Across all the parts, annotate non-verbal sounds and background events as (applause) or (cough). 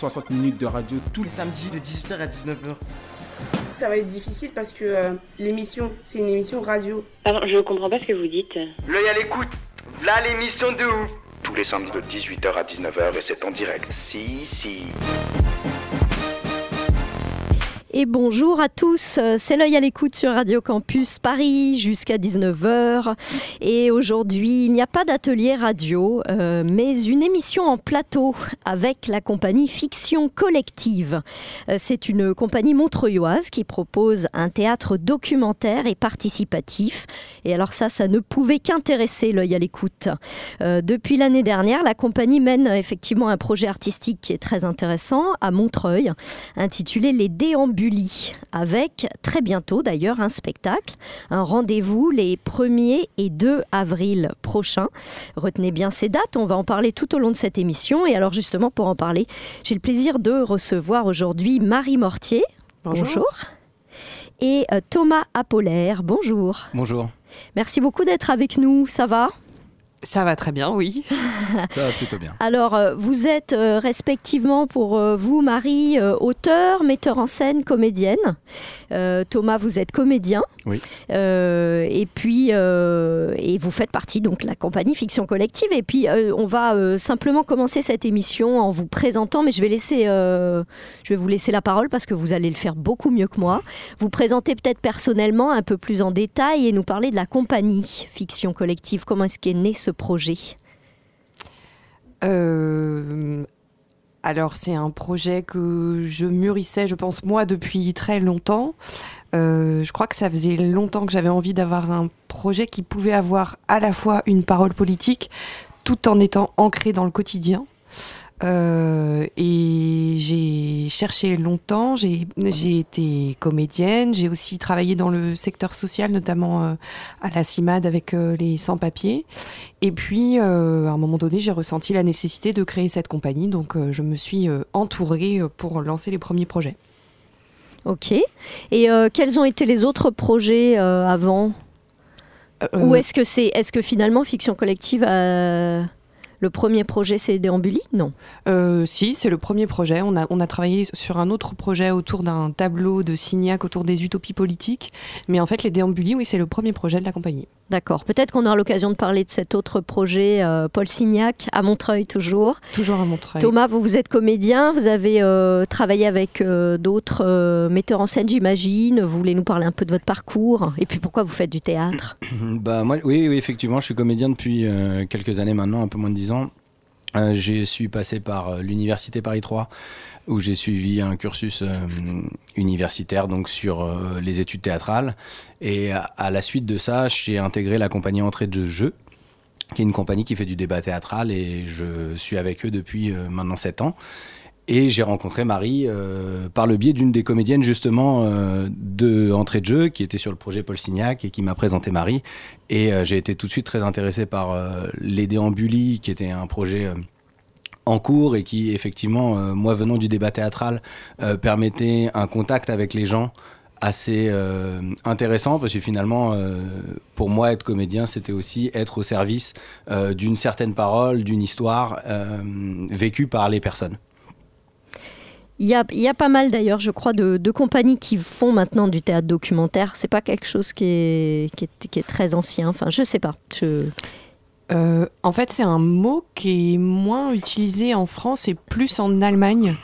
60 minutes de radio tous les samedis de 18h à 19h. Ça va être difficile parce que euh, l'émission, c'est une émission radio. Pardon, je comprends pas ce que vous dites. L'œil à l'écoute. Là, l'émission de ouf. tous les samedis de 18h à 19h et c'est en direct. Si, si. Et bonjour à tous, euh, c'est l'œil à l'écoute sur Radio Campus Paris jusqu'à 19h. Et aujourd'hui, il n'y a pas d'atelier radio, euh, mais une émission en plateau avec la compagnie Fiction Collective. Euh, c'est une compagnie montreuilloise qui propose un théâtre documentaire et participatif. Et alors ça, ça ne pouvait qu'intéresser l'œil à l'écoute. Depuis l'année dernière, la compagnie mène effectivement un projet artistique qui est très intéressant à Montreuil, intitulé Les Avec très bientôt d'ailleurs un spectacle, un rendez-vous les 1er et 2 avril prochains. Retenez bien ces dates, on va en parler tout au long de cette émission. Et alors justement, pour en parler, j'ai le plaisir de recevoir aujourd'hui Marie Mortier. Bonjour. Et euh, Thomas Apollaire. Bonjour. Bonjour. Merci beaucoup d'être avec nous. Ça va? Ça va très bien, oui. (laughs) Ça va plutôt bien. Alors, euh, vous êtes euh, respectivement pour euh, vous, Marie, euh, auteur, metteur en scène, comédienne. Euh, Thomas, vous êtes comédien. Oui. Euh, et puis, euh, et vous faites partie donc de la compagnie Fiction Collective. Et puis, euh, on va euh, simplement commencer cette émission en vous présentant, mais je vais laisser, euh, je vais vous laisser la parole parce que vous allez le faire beaucoup mieux que moi. Vous présenter peut-être personnellement un peu plus en détail et nous parler de la compagnie Fiction Collective. Comment est-ce qu'est né ce projet Euh, alors, c'est un projet que je mûrissais, je pense, moi, depuis très longtemps. Euh, je crois que ça faisait longtemps que j'avais envie d'avoir un projet qui pouvait avoir à la fois une parole politique tout en étant ancré dans le quotidien. Euh, et j'ai cherché longtemps, j'ai été comédienne, j'ai aussi travaillé dans le secteur social, notamment euh, à la CIMAD avec euh, les sans-papiers. Et puis, à un moment donné, j'ai ressenti la nécessité de créer cette compagnie, donc je me suis entourée pour lancer les premiers projets. Ok. Et quels ont été les autres projets avant? Ou est-ce que c'est, est-ce que finalement Fiction Collective a... Le premier projet, c'est Déambuli? Non. Euh, si, c'est le premier projet. On a, on a travaillé sur un autre projet autour d'un tableau de Signac autour des utopies politiques. Mais en fait, les déambulis, oui, c'est le premier projet de la compagnie. D'accord. Peut-être qu'on aura l'occasion de parler de cet autre projet, euh, Paul Signac, à Montreuil toujours. Toujours à Montreuil. Thomas, vous, vous êtes comédien, vous avez euh, travaillé avec euh, d'autres euh, metteurs en scène, j'imagine. Vous voulez nous parler un peu de votre parcours et puis pourquoi vous faites du théâtre? (clears throat) Bah moi, oui, oui, effectivement, je suis comédien depuis euh, quelques années maintenant, un peu moins de 10 ans. Euh, je suis passé par euh, l'université Paris 3 où j'ai suivi un cursus euh, universitaire donc sur euh, les études théâtrales et à, la suite de ça, j'ai intégré la compagnie Entrée de jeu qui est une compagnie qui fait du débat théâtral et je suis avec eux depuis euh, maintenant 7 ans. Et j'ai rencontré Marie par le biais d'une des comédiennes justement euh, de Entrée de jeu qui était sur le projet Paul Signac et qui m'a présenté Marie. Et j'ai été tout de suite très intéressé par Les Déambulis qui était un projet en cours et qui effectivement, euh, moi venant du débat théâtral, euh, permettait un contact avec les gens assez euh, intéressant parce que finalement, pour moi, être comédien, c'était aussi être au service d'une certaine parole, d'une histoire vécue par les personnes. Il y a, pas mal d'ailleurs, je crois, de, compagnies qui font maintenant du théâtre documentaire. C'est pas quelque chose qui est, qui est, très ancien. Enfin, je sais pas. Euh, en fait, c'est un mot qui est moins utilisé en France et plus en Allemagne.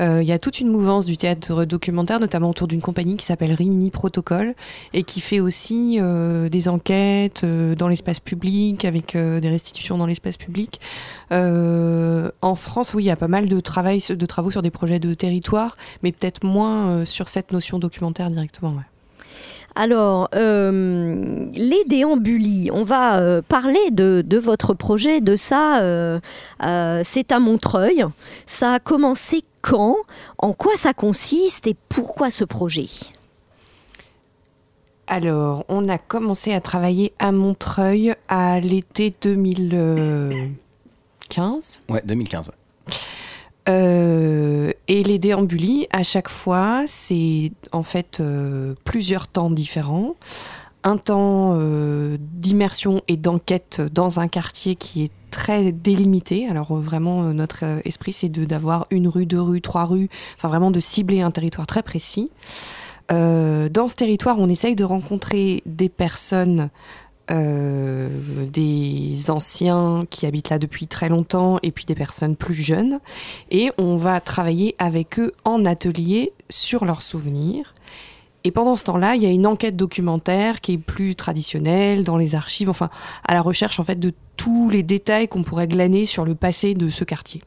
Euh, Il y a toute une mouvance du théâtre documentaire, notamment autour d'une compagnie qui s'appelle Rimini Protocol et qui fait aussi euh, des enquêtes euh, dans l'espace public avec euh, des restitutions dans l'espace public. En France, oui, il y a pas mal de, travail, de travaux sur des projets de territoire, mais peut-être moins sur cette notion documentaire directement. ouais. Alors, euh, les déambulis, on va euh, parler de, de votre projet, de ça. euh, euh, c'est à Montreuil. Ça a commencé quand? En quoi ça consiste et pourquoi ce projet? Alors, on a commencé à travailler à Montreuil à l'été 2015. Ouais, 2015. ouais. Euh, et les déambulis, à chaque fois, c'est en fait euh, plusieurs temps différents. Un temps euh, d'immersion et d'enquête dans un quartier qui est très délimité. Alors vraiment, notre esprit, c'est d'avoir une rue, deux rues, trois rues, enfin vraiment de cibler un territoire très précis. Dans ce territoire, on essaye de rencontrer des personnes euh, des anciens qui habitent là depuis très longtemps et puis des personnes plus jeunes. Et on va travailler avec eux en atelier sur leurs souvenirs. Et pendant ce temps-là, il y a une enquête documentaire qui est plus traditionnelle dans les archives, enfin à la recherche en fait de tous les détails qu'on pourrait glaner sur le passé de ce quartier.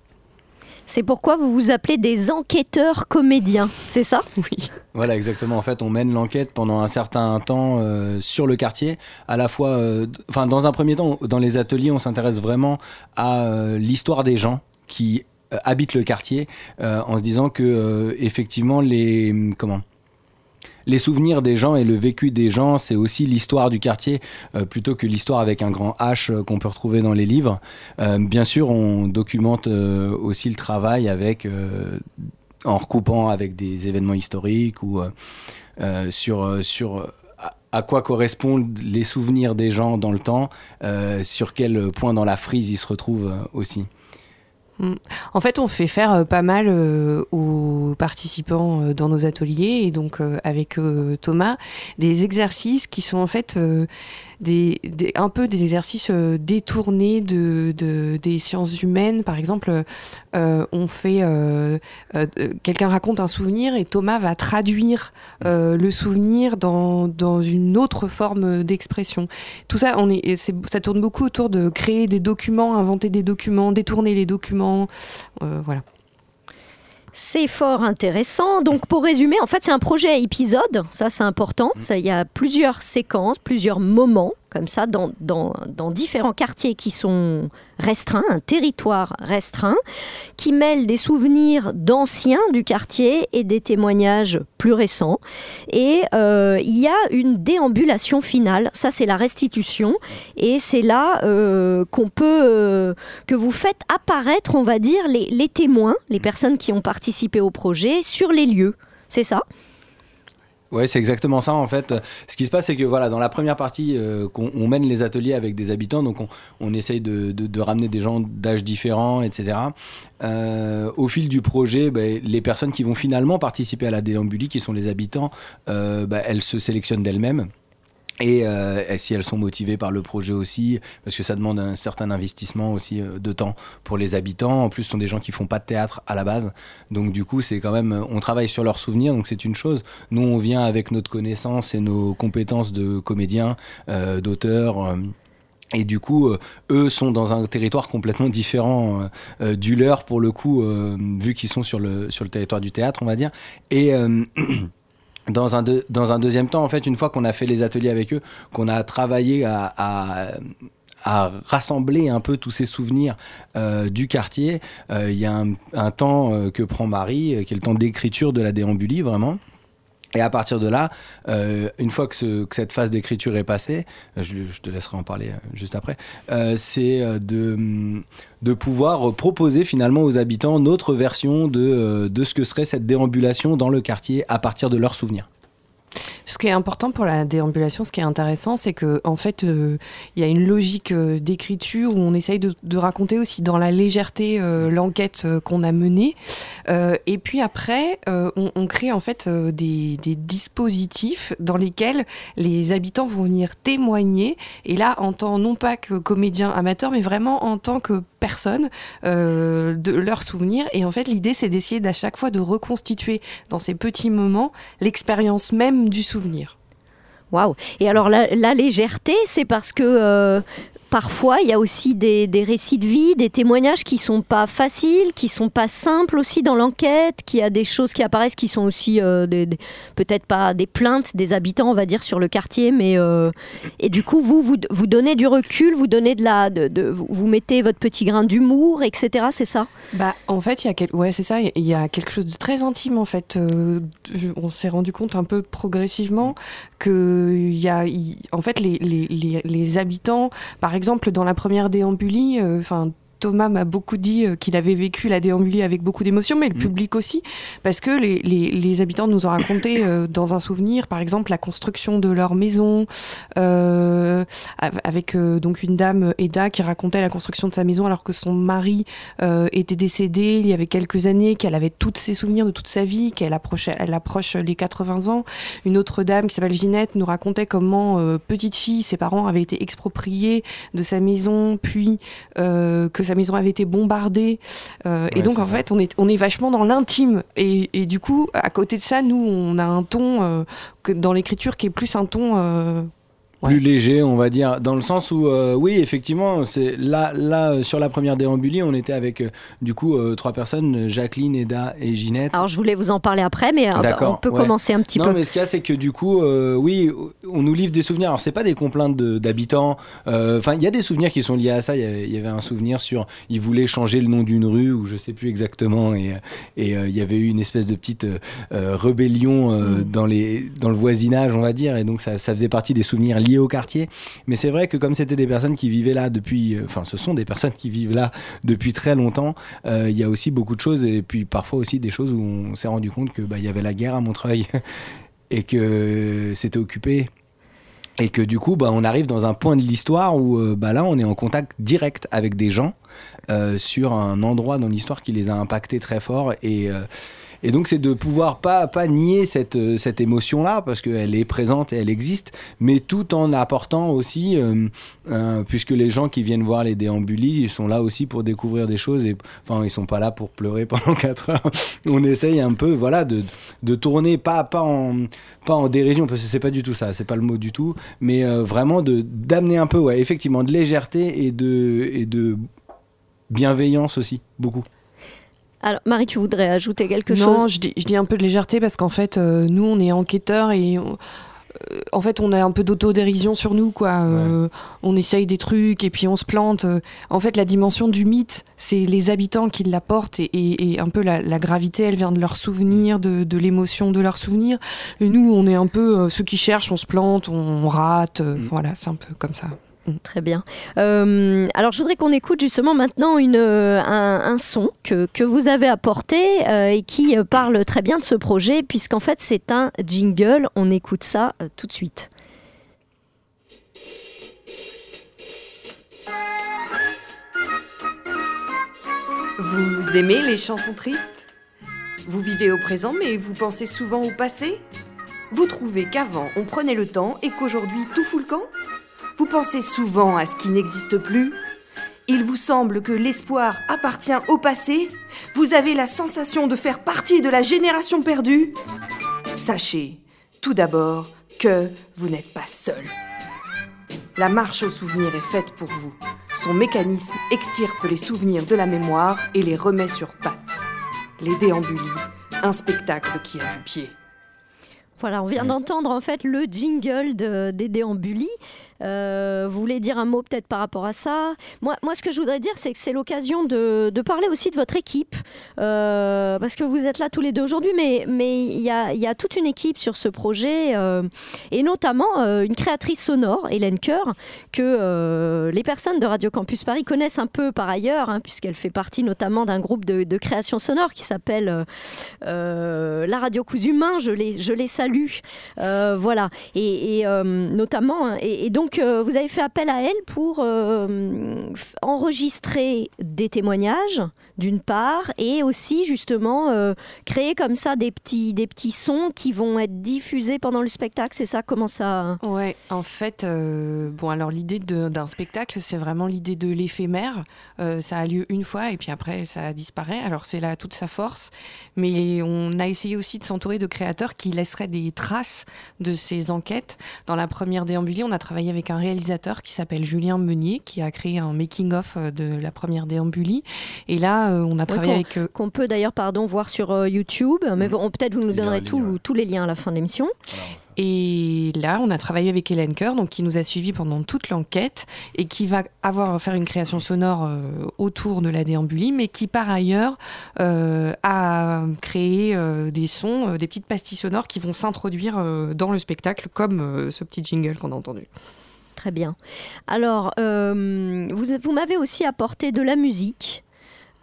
C'est pourquoi vous vous appelez des enquêteurs comédiens, c'est ça? (laughs) Oui. Voilà, exactement. En fait, on mène l'enquête pendant un certain temps euh, sur le quartier. À la fois, euh, enfin, dans un premier temps, dans les ateliers, on s'intéresse vraiment à euh, l'histoire des gens qui euh, habitent le quartier, euh, en se disant que euh, effectivement, les comment les souvenirs des gens et le vécu des gens, c'est aussi l'histoire du quartier, euh, plutôt que l'histoire avec un grand H euh, qu'on peut retrouver dans les livres. Euh, bien sûr, on documente aussi le travail avec, en recoupant avec des événements historiques ou sur, sur à- quoi correspondent les souvenirs des gens dans le temps, sur quel point dans la frise ils se retrouvent aussi. En fait, on fait faire euh, pas mal euh, aux participants euh, dans nos ateliers et donc avec Thomas des exercices qui sont en fait un peu des exercices euh, détournés de, de- des sciences humaines. Par exemple, euh, on fait euh, quelqu'un raconte un souvenir et Thomas va traduire le souvenir dans, dans une autre forme d'expression. Tout ça, on est, ça tourne beaucoup autour de créer des documents, inventer des documents, détourner les documents. voilà. C'est fort intéressant. Donc, pour résumer, en fait, c'est un projet à épisode. Ça, c'est important. Ça, Il y a plusieurs séquences, plusieurs moments, comme ça, dans, dans, dans différents quartiers qui sont restreints, un territoire restreint, qui mêle des souvenirs d'anciens du quartier et des témoignages plus récents. Et euh, il y a une déambulation finale. Ça, c'est la restitution. Et c'est là euh, qu'on peut, euh, que vous faites apparaître, on va dire, les, les témoins, les personnes qui ont participé au projet sur les lieux. C'est ça? Ouais, c'est exactement ça en fait. Ce qui se passe, c'est que voilà, dans la première partie, euh, qu'on on mène les ateliers avec des habitants, donc on, essaye de, ramener des gens d'âge différents, etc. Euh, au fil du projet, ben, les personnes qui vont finalement participer à la déambulie, qui sont les habitants, euh, ben, elles se sélectionnent d'elles-mêmes. Et, euh, et si elles sont motivées par le projet aussi, parce que ça demande un certain investissement aussi euh, de temps pour les habitants. En plus, ce sont des gens qui font pas de théâtre à la base, donc du coup, c'est quand même, on travaille sur leurs souvenirs, donc c'est une chose. Nous, on vient avec notre connaissance et nos compétences de comédiens, euh, d'auteurs. euh, et du coup, euh, eux sont dans un territoire complètement différent euh, euh, du leur pour le coup, euh, vu qu'ils sont sur le, sur le territoire du théâtre, on va dire. Et euh, (clears throat) dans, un deuxième temps, en fait, une fois qu'on a fait les ateliers avec eux, qu'on a travaillé à, rassembler un peu tous ces souvenirs euh, du quartier, euh, il y a un, temps euh, que prend Marie, qui est le temps d'écriture de la déambulie, vraiment. Et à partir de là, euh, une fois que, ce- que cette phase d'écriture est passée, euh, je, te laisserai en parler euh, juste après, c'est de, pouvoir proposer finalement aux habitants notre version de ce que serait cette déambulation dans le quartier à partir de leurs souvenirs. Ce qui est important pour la déambulation, ce qui est intéressant, c'est que en fait, euh, il y a une logique euh, d'écriture où on essaye de, raconter aussi dans la légèreté euh, l'enquête qu'on a menée. Et puis après, on, crée en fait des, dispositifs dans lesquels les habitants vont venir témoigner. Et là, en tant non pas que comédien amateur, mais vraiment en tant que personne de leurs souvenirs. Et en fait, l'idée, c'est d'essayer d'à chaque fois de reconstituer dans ces petits moments l'expérience même du souvenir. Waouh. Et alors la, légèreté, c'est parce que euh, parfois, il y a aussi des, récits de vie, des témoignages qui sont pas faciles, qui sont pas simples aussi dans l'enquête, qu'il y a des choses qui apparaissent qui sont aussi euh, peut-être pas des plaintes des habitants, on va dire, sur le quartier, mais euh, et du coup, vous, vous vous donnez du recul, vous donnez de la, vous, mettez votre petit grain d'humour, etc. C'est ça? Bah, en fait, il y a ouais, y a quelque chose de très intime en fait. Euh, on s'est rendu compte un peu progressivement que y a, il- en fait, les, les, les, les habitants, par exemple, dans la première déambulie, euh, enfin. Thomas m'a beaucoup dit euh, qu'il avait vécu la déambulie avec beaucoup d'émotion, mais le public aussi, parce que les, les, les habitants nous ont raconté euh, dans un souvenir, par exemple, la construction de leur maison, euh, av- avec euh, donc une dame, Eda, qui racontait la construction de sa maison alors que son mari était décédée il y avait quelques années, qu'elle avait tous ses souvenirs de toute sa vie, qu'elle approchait, elle approche les 80 ans. Une autre dame qui s'appelle Ginette nous racontait comment, petite fille, ses parents avaient été expropriés de sa maison, puis que sa maison avait été bombardée. Euh, et donc, en ça. fait, on est, on est vachement dans l'intime. Et, et du coup, à côté de ça, nous, on a un ton euh, que dans l'écriture qui est plus un ton. Plus léger, on va dire, dans le sens où, euh, oui, effectivement, c'est là, là, euh, sur la première déambulie, on était avec, euh, du coup, trois personnes, Jacqueline, Eda et Ginette. Alors, je voulais vous en parler après, mais on peut ouais. commencer un petit non, peu. mais ce qu'il y a, c'est que du coup, oui, on nous livre des souvenirs. Alors, c'est pas des complaintes d'habitants. Enfin, il y a des souvenirs qui sont liés à ça. Il y avait- il y avait un souvenir sur, ils voulaient changer le nom d'une rue ou je sais plus exactement, et et il y avait eu une espèce de petite rébellion euh, dans les dans le voisinage, on va dire, et donc ça, ça faisait partie des souvenirs liés au quartier. Mais c'est vrai que comme c'était des personnes qui vivaient là depuis, euh, enfin, ce sont des personnes qui vivent là depuis très longtemps. euh, Il y a aussi beaucoup de choses et puis parfois aussi des choses où on s'est rendu compte que bah, y avait la guerre à Montreuil (laughs) et que c'était occupé. Et que du coup, bah, on arrive dans un point de l'histoire où euh, bah, là, on est en contact direct avec des gens sur un endroit dans l'histoire qui les a impactés très fort. Et, et donc, c'est de pouvoir pas, pas nier cette, euh, cette émotion-là, parce qu'elle est présente et elle existe, mais tout en apportant aussi, euh, puisque les gens qui viennent voir les déambulis, ils sont là aussi pour découvrir des choses, et enfin, ils sont pas là pour pleurer (laughs) pendant 4 heures. On essaye un peu, voilà, de, de tourner, pas, pas, en, pas en dérision, parce que c'est pas du tout ça, c'est pas le mot du tout, mais euh, vraiment d'amener un peu, ouais, effectivement, de légèreté et de, et de bienveillance aussi, beaucoup. Alors, Marie, tu voudrais ajouter quelque non, chose? je dis, je dis un peu de légèreté parce qu'en fait, euh, nous, on est enquêteurs et on- euh, en fait, on a un peu d'autodérision sur nous, quoi. Euh, on essaye des trucs et puis on se plante. En fait, la dimension du mythe, c'est les habitants qui l'apportent et, et- et un peu la, la gravité, elle vient de leurs souvenirs, de, de l'émotion de leurs souvenirs. Et nous, on est un peu euh, ceux qui cherchent, on se plante, on, rate. euh, Voilà, c'est un peu comme ça. Très bien. Euh, alors, je voudrais qu'on écoute justement maintenant euh, un, son que, vous avez apporté euh, et qui parle très bien de ce projet, puisqu'en fait, c'est un jingle. On écoute ça tout de suite. Vous aimez les chansons tristes? Vous vivez au présent mais vous pensez souvent au passé? Vous trouvez qu'avant on prenait le temps et qu'aujourd'hui tout fout le camp? Vous pensez souvent à ce qui n'existe plus Il vous semble que l'espoir appartient au passé Vous avez la sensation de faire partie de la génération perdue Sachez, tout d'abord, que vous n'êtes pas seul. La marche au souvenir est faite pour vous. Son mécanisme extirpe les souvenirs de la mémoire et les remet sur pattes. Les déambulis, un spectacle qui a du pied. Voilà, on vient d'entendre en fait le jingle de, des déambulis. Euh, vous voulez dire un mot peut-être par rapport à ça moi, moi, ce que je voudrais dire, c'est que c'est l'occasion de, parler aussi de votre équipe. Euh, parce que vous êtes là tous les deux aujourd'hui, mais il y a, y a toute une équipe sur ce projet, euh, et notamment une créatrice sonore, Hélène Coeur, que les personnes de Radio Campus Paris connaissent un peu par ailleurs, hein, puisqu'elle fait partie notamment d'un groupe de, création sonore qui s'appelle La Radio Coups Humains. Je les, je les salue. Voilà. Et, notamment, hein, et donc, euh, vous avez fait appel à elle pour euh, enregistrer des témoignages, d'une part, et aussi, justement, euh, créer comme ça des petits, des petits sons qui vont être diffusés pendant le spectacle. C'est ça Comment ça Ouais, en fait, bon, alors l'idée d'un spectacle, c'est vraiment l'idée de l'éphémère. Ça a lieu une fois et puis après, ça disparaît. Alors, c'est là toute sa force. Mais on a essayé aussi de s'entourer de créateurs qui laisseraient des traces de ces enquêtes. Dans la première déambulie, on a travaillé avec un réalisateur qui s'appelle Julien Meunier, qui a créé un making-of de la première déambulie. Et là, on a travaillé avec... Qu'on peut d'ailleurs, pardon, voir sur YouTube, mais peut-être vous nous donnerez tous les liens à la fin de l'émission. Et là, on a travaillé avec Hélène Coeur, donc qui nous a suivis pendant toute l'enquête et qui va avoir faire une création sonore euh, autour de la déambulie, mais qui par ailleurs euh, a créé euh, des sons, des petites pastilles sonores qui vont s'introduire dans le spectacle, comme ce petit jingle qu'on a entendu. Très bien. Alors, vous, vous m'avez aussi apporté de la musique.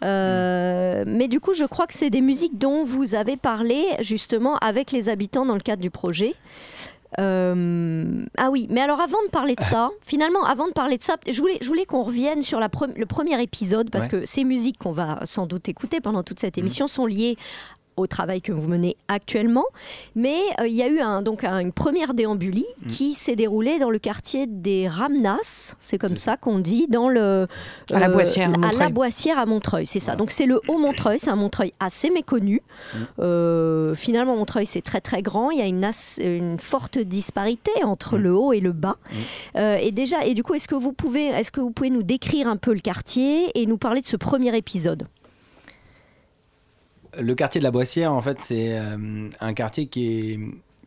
Euh, mais du coup, je crois que c'est des musiques dont vous avez parlé justement avec les habitants dans le cadre du projet. Euh, ah oui, mais alors avant de parler de ça, (laughs) finalement, avant de parler de ça, je voulais, je voulais qu'on revienne sur la le premier épisode parce que ces musiques qu'on va sans doute écouter pendant toute cette mmh. émission sont liées au travail que vous menez actuellement. Mais euh, il y a eu un, donc une première déambulie mm. qui s'est déroulée dans le quartier des Ramnas, c'est comme ça qu'on dit, dans le à la Boissière, à, à la Boissière à Montreuil, c'est ça. Donc c'est le Haut Montreuil, c'est un Montreuil assez méconnu. Mm. Euh, finalement, Montreuil c'est très très grand. Il y a une, une forte disparité entre mm. le haut et le bas. Euh, et déjà, et du coup, est-ce que vous pouvez, est-ce que vous pouvez nous décrire un peu le quartier et nous parler de ce premier épisode? Le quartier de la Boissière, en fait, c'est euh, un quartier qui est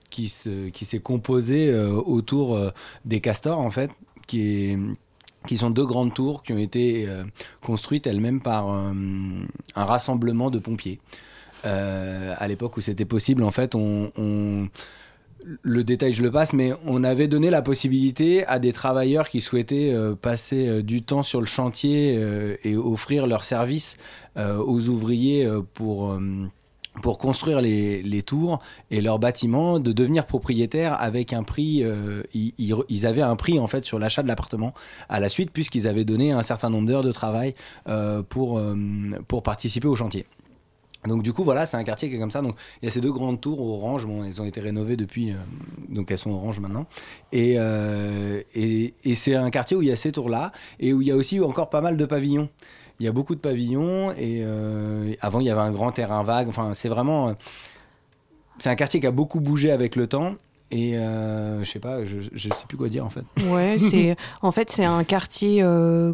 qui se, qui s'est composé euh, autour euh, des castors, en fait, qui est qui sont deux grandes tours qui ont été construites elles-mêmes par un rassemblement de pompiers. à l'époque où c'était possible, en fait, on, le détail, je le passe, mais on avait donné la possibilité à des travailleurs qui souhaitaient passer du temps sur le chantier et offrir leur service euh, aux ouvriers euh, pour euh, pour construire les, les, tours et leurs bâtiments, de devenir propriétaires avec un prix. ils, ils, avaient un prix en fait sur l'achat de l'appartement à la suite, puisqu'ils avaient donné un certain nombre d'heures de travail pour, pour participer au chantier. Donc du coup voilà, c'est un quartier qui est comme ça. Donc il y a ces deux grandes tours orange, bon, elles ont été rénovées depuis, donc elles sont orange maintenant. Et, et, et c'est un quartier où il y a ces tours là et où il y a aussi encore pas mal de pavillons il y a beaucoup de pavillons et euh, avant il y avait un grand terrain vague. Enfin, c'est vraiment. Euh, c'est un quartier qui a beaucoup bougé avec le temps et euh, je sais pas, je, je sais plus quoi dire en fait. Ouais, (laughs) c'est en fait c'est un quartier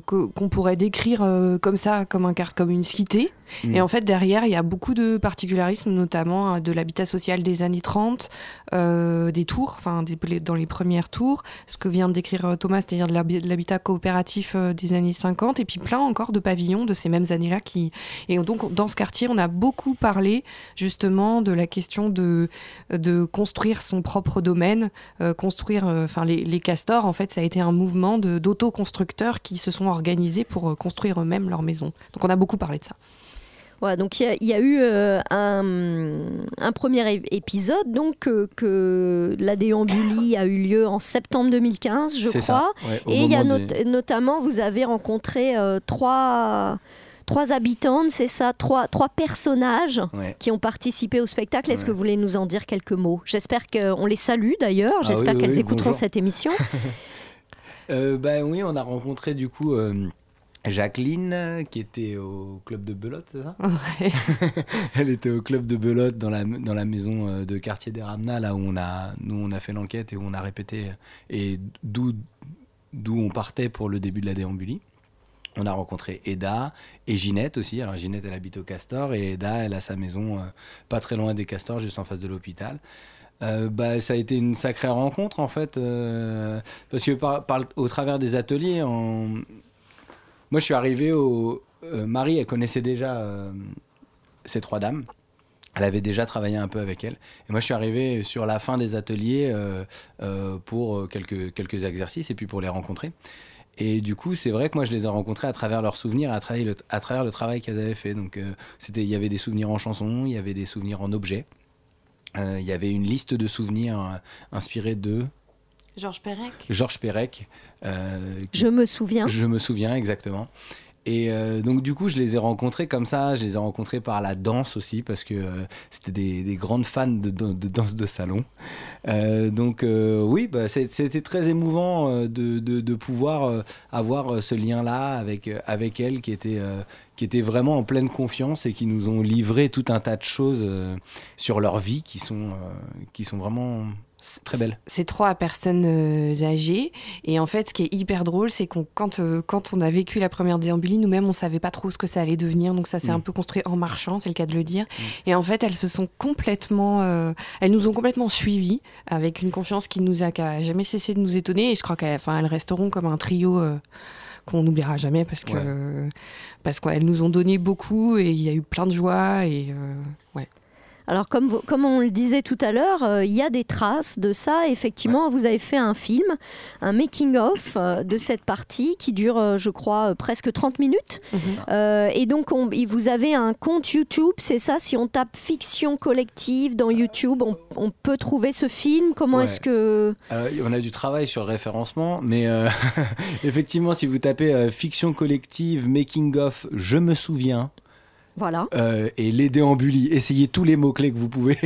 qu'on pourrait décrire comme ça, comme un comme une cité. Et mm. en fait, derrière, il y a beaucoup de particularismes, notamment hein, de l'habitat social des années 30, euh, des tours, enfin dans les premières tours, ce que vient de décrire euh, Thomas, c'est-à-dire de l'habitat coopératif euh, des années 50, et puis plein encore de pavillons de ces mêmes années-là. Qui... Et donc, dans ce quartier, on a beaucoup parlé justement de la question de, de construire son propre domaine, construire, enfin les, les, castors, en fait, ça a été un mouvement d'autoconstructeurs qui se sont organisés pour construire eux-mêmes leur maison. Donc, on a beaucoup parlé de ça donc il y, a eu euh, un, premier épisode donc que la déambulie a eu lieu en septembre 2015, je crois. et il y a notamment, vous avez rencontré euh, trois trois habitantes, c'est ça, trois, trois personnages qui ont participé au spectacle. Est-ce que vous voulez nous en dire quelques mots? J'espère qu'on les salue d'ailleurs. Ah J'espère qu'elles écouteront cette émission. (laughs) euh, ben oui, on a rencontré du coup Jacqueline, qui était au club de Belote, c'est ça (laughs) Elle était au club de Belote dans la, dans la maison euh, de quartier des Ramnas, là où on a, nous on a fait l'enquête et où on a répété, et d'où, d'où on partait pour le début de la déambulie. On a rencontré Eda et Ginette aussi. Alors Ginette, elle habite au Castor et Eda, elle a sa maison euh, pas très loin des Castors, juste en face de l'hôpital. Euh, bah, ça a été une sacrée rencontre en fait, parce que par, au travers des ateliers, en, moi, je suis arrivé au. Euh, Marie, elle connaissait déjà euh, ces trois dames. Elle avait déjà travaillé un peu avec elles. Et moi, je suis arrivé sur la fin des ateliers euh, pour quelques, quelques exercices et puis pour les rencontrer. Et du coup, c'est vrai que moi, je les ai rencontrés à travers leurs souvenirs, à travers le, à travers le travail qu'elles avaient fait. Donc, c'était, il y avait des souvenirs en chansons, il y avait des souvenirs en objets. il y avait une liste de souvenirs inspirés de Georges Perec. Georges Perec. Euh, je me souviens. Je me souviens, exactement. Et euh, donc du coup, je les ai rencontrés comme ça. Je les ai rencontrés par la danse aussi, parce que euh, c'était des, grandes fans de, danse de salon. donc oui, bah, c'était très émouvant de, pouvoir avoir ce lien-là avec, avec elles qui étaient, qui étaient vraiment en pleine confiance et qui nous ont livré tout un tas de choses sur leur vie qui sont, qui sont vraiment Très belle. C'est trois personnes euh, âgées. Et en fait, ce qui est hyper drôle, c'est qu'on quand, euh, quand on a vécu la première déambulie, nous-mêmes, on savait pas trop ce que ça allait devenir. Donc ça s'est Mm. un peu construit en marchant, c'est le cas de le dire. Et en fait, elles se sont complètement, euh, elles nous ont complètement suivis avec une confiance qui nous a, qui a jamais cessé de nous étonner. Et je crois qu'elles, elles resteront comme un trio. qu'on n'oubliera jamais parce que Ouais. parce qu'elles nous ont donné beaucoup et il y a eu plein de joie et euh, ouais. Alors, comme, vous- comme on le disait tout à l'heure, euh, il y a des traces de ça. Effectivement, vous avez fait un film, un making-of euh, de cette partie qui dure, euh, je crois, presque 30 minutes. Euh, et donc, on- et vous avez un compte YouTube, c'est ça? Si on tape fiction collective dans YouTube, on, on peut trouver ce film? Comment Ouais. est-ce que. On a du travail sur le référencement, mais (laughs) effectivement, si vous tapez fiction collective, making of, je me souviens, Voilà. euh, et les déambulis, essayez tous les mots-clés que vous pouvez.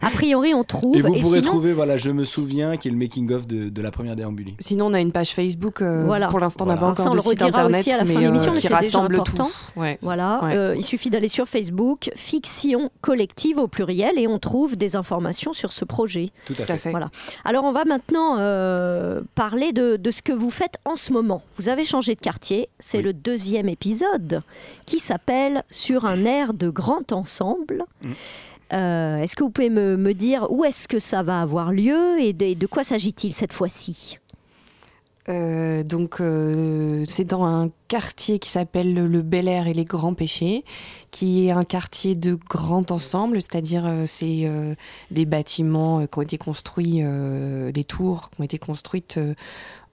A priori, on trouve. Et vous pourrez sinon- trouver, voilà, je me souviens, qui est le making of de, de la première déambulie. Sinon, on a une page Facebook. euh, Voilà. Pour l'instant, on Voilà. n'a pas encore on de le site internet, aussi à la fin de mais, l'émission, euh, mais c'est déjà important. tout. Ouais. Voilà, Ouais. euh, il suffit d'aller sur Facebook, Fiction Collective au pluriel, et on trouve des informations sur ce projet. Tout à Tout à fait. fait. Voilà. Alors on va maintenant euh, parler de, de ce que vous faites en ce moment. Vous avez changé de quartier, c'est Oui. le deuxième épisode qui s'appelle Sur un air de grand ensemble. Mm. Euh, est-ce que vous pouvez me, me dire où est-ce que ça va avoir lieu et de, de quoi s'agit-il cette fois-ci? Euh, donc, euh, c'est dans un quartier qui s'appelle le, Bel Air et les Grands Péchés, qui est un quartier de grand ensemble, c'est-à-dire euh, c'est euh, des bâtiments euh, qui ont été construits, euh, des tours qui ont été construites euh,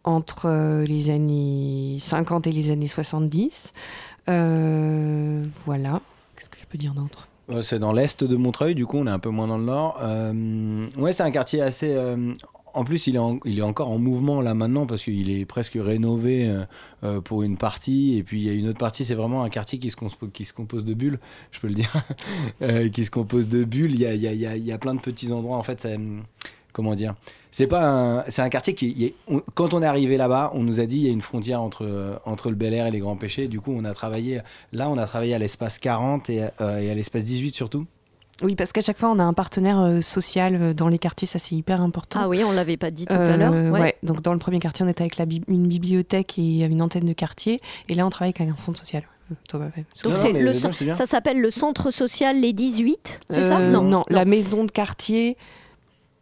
entre euh, les années 50 et les années 70. Euh, voilà. Qu'est-ce que je peux dire d'autre? Euh, C'est dans l'est de Montreuil, du coup, on est un peu moins dans le nord. Euh, ouais, c'est un quartier assez. en plus, il est, encore en mouvement là maintenant parce qu'il est presque rénové pour une partie. Et puis il y a une autre partie, c'est vraiment un quartier qui se, compose de bulles, je peux le dire. Qui se compose de bulles. (laughs) Il y a, plein de petits endroits. En fait, comment dire? C'est pas un, c'est un quartier qui, on- quand on est arrivé là-bas, on nous a dit il y a une frontière entre entre le Bel Air et les Grands Péchés. Du coup, on a travaillé là, on a travaillé à l'espace 40 et, euh, et à l'espace 18 surtout. Oui, parce qu'à chaque fois, on a un partenaire euh, social euh, dans les quartiers, ça c'est hyper important. Ah oui, on l'avait pas dit tout Euh, à l'heure. ouais. ouais. donc dans le premier quartier, on était avec la une bibliothèque et une antenne de quartier. Et là, on travaille avec un centre social. Donc Non, le ça s'appelle le centre social Les 18, c'est ça? Non, non, la maison de quartier.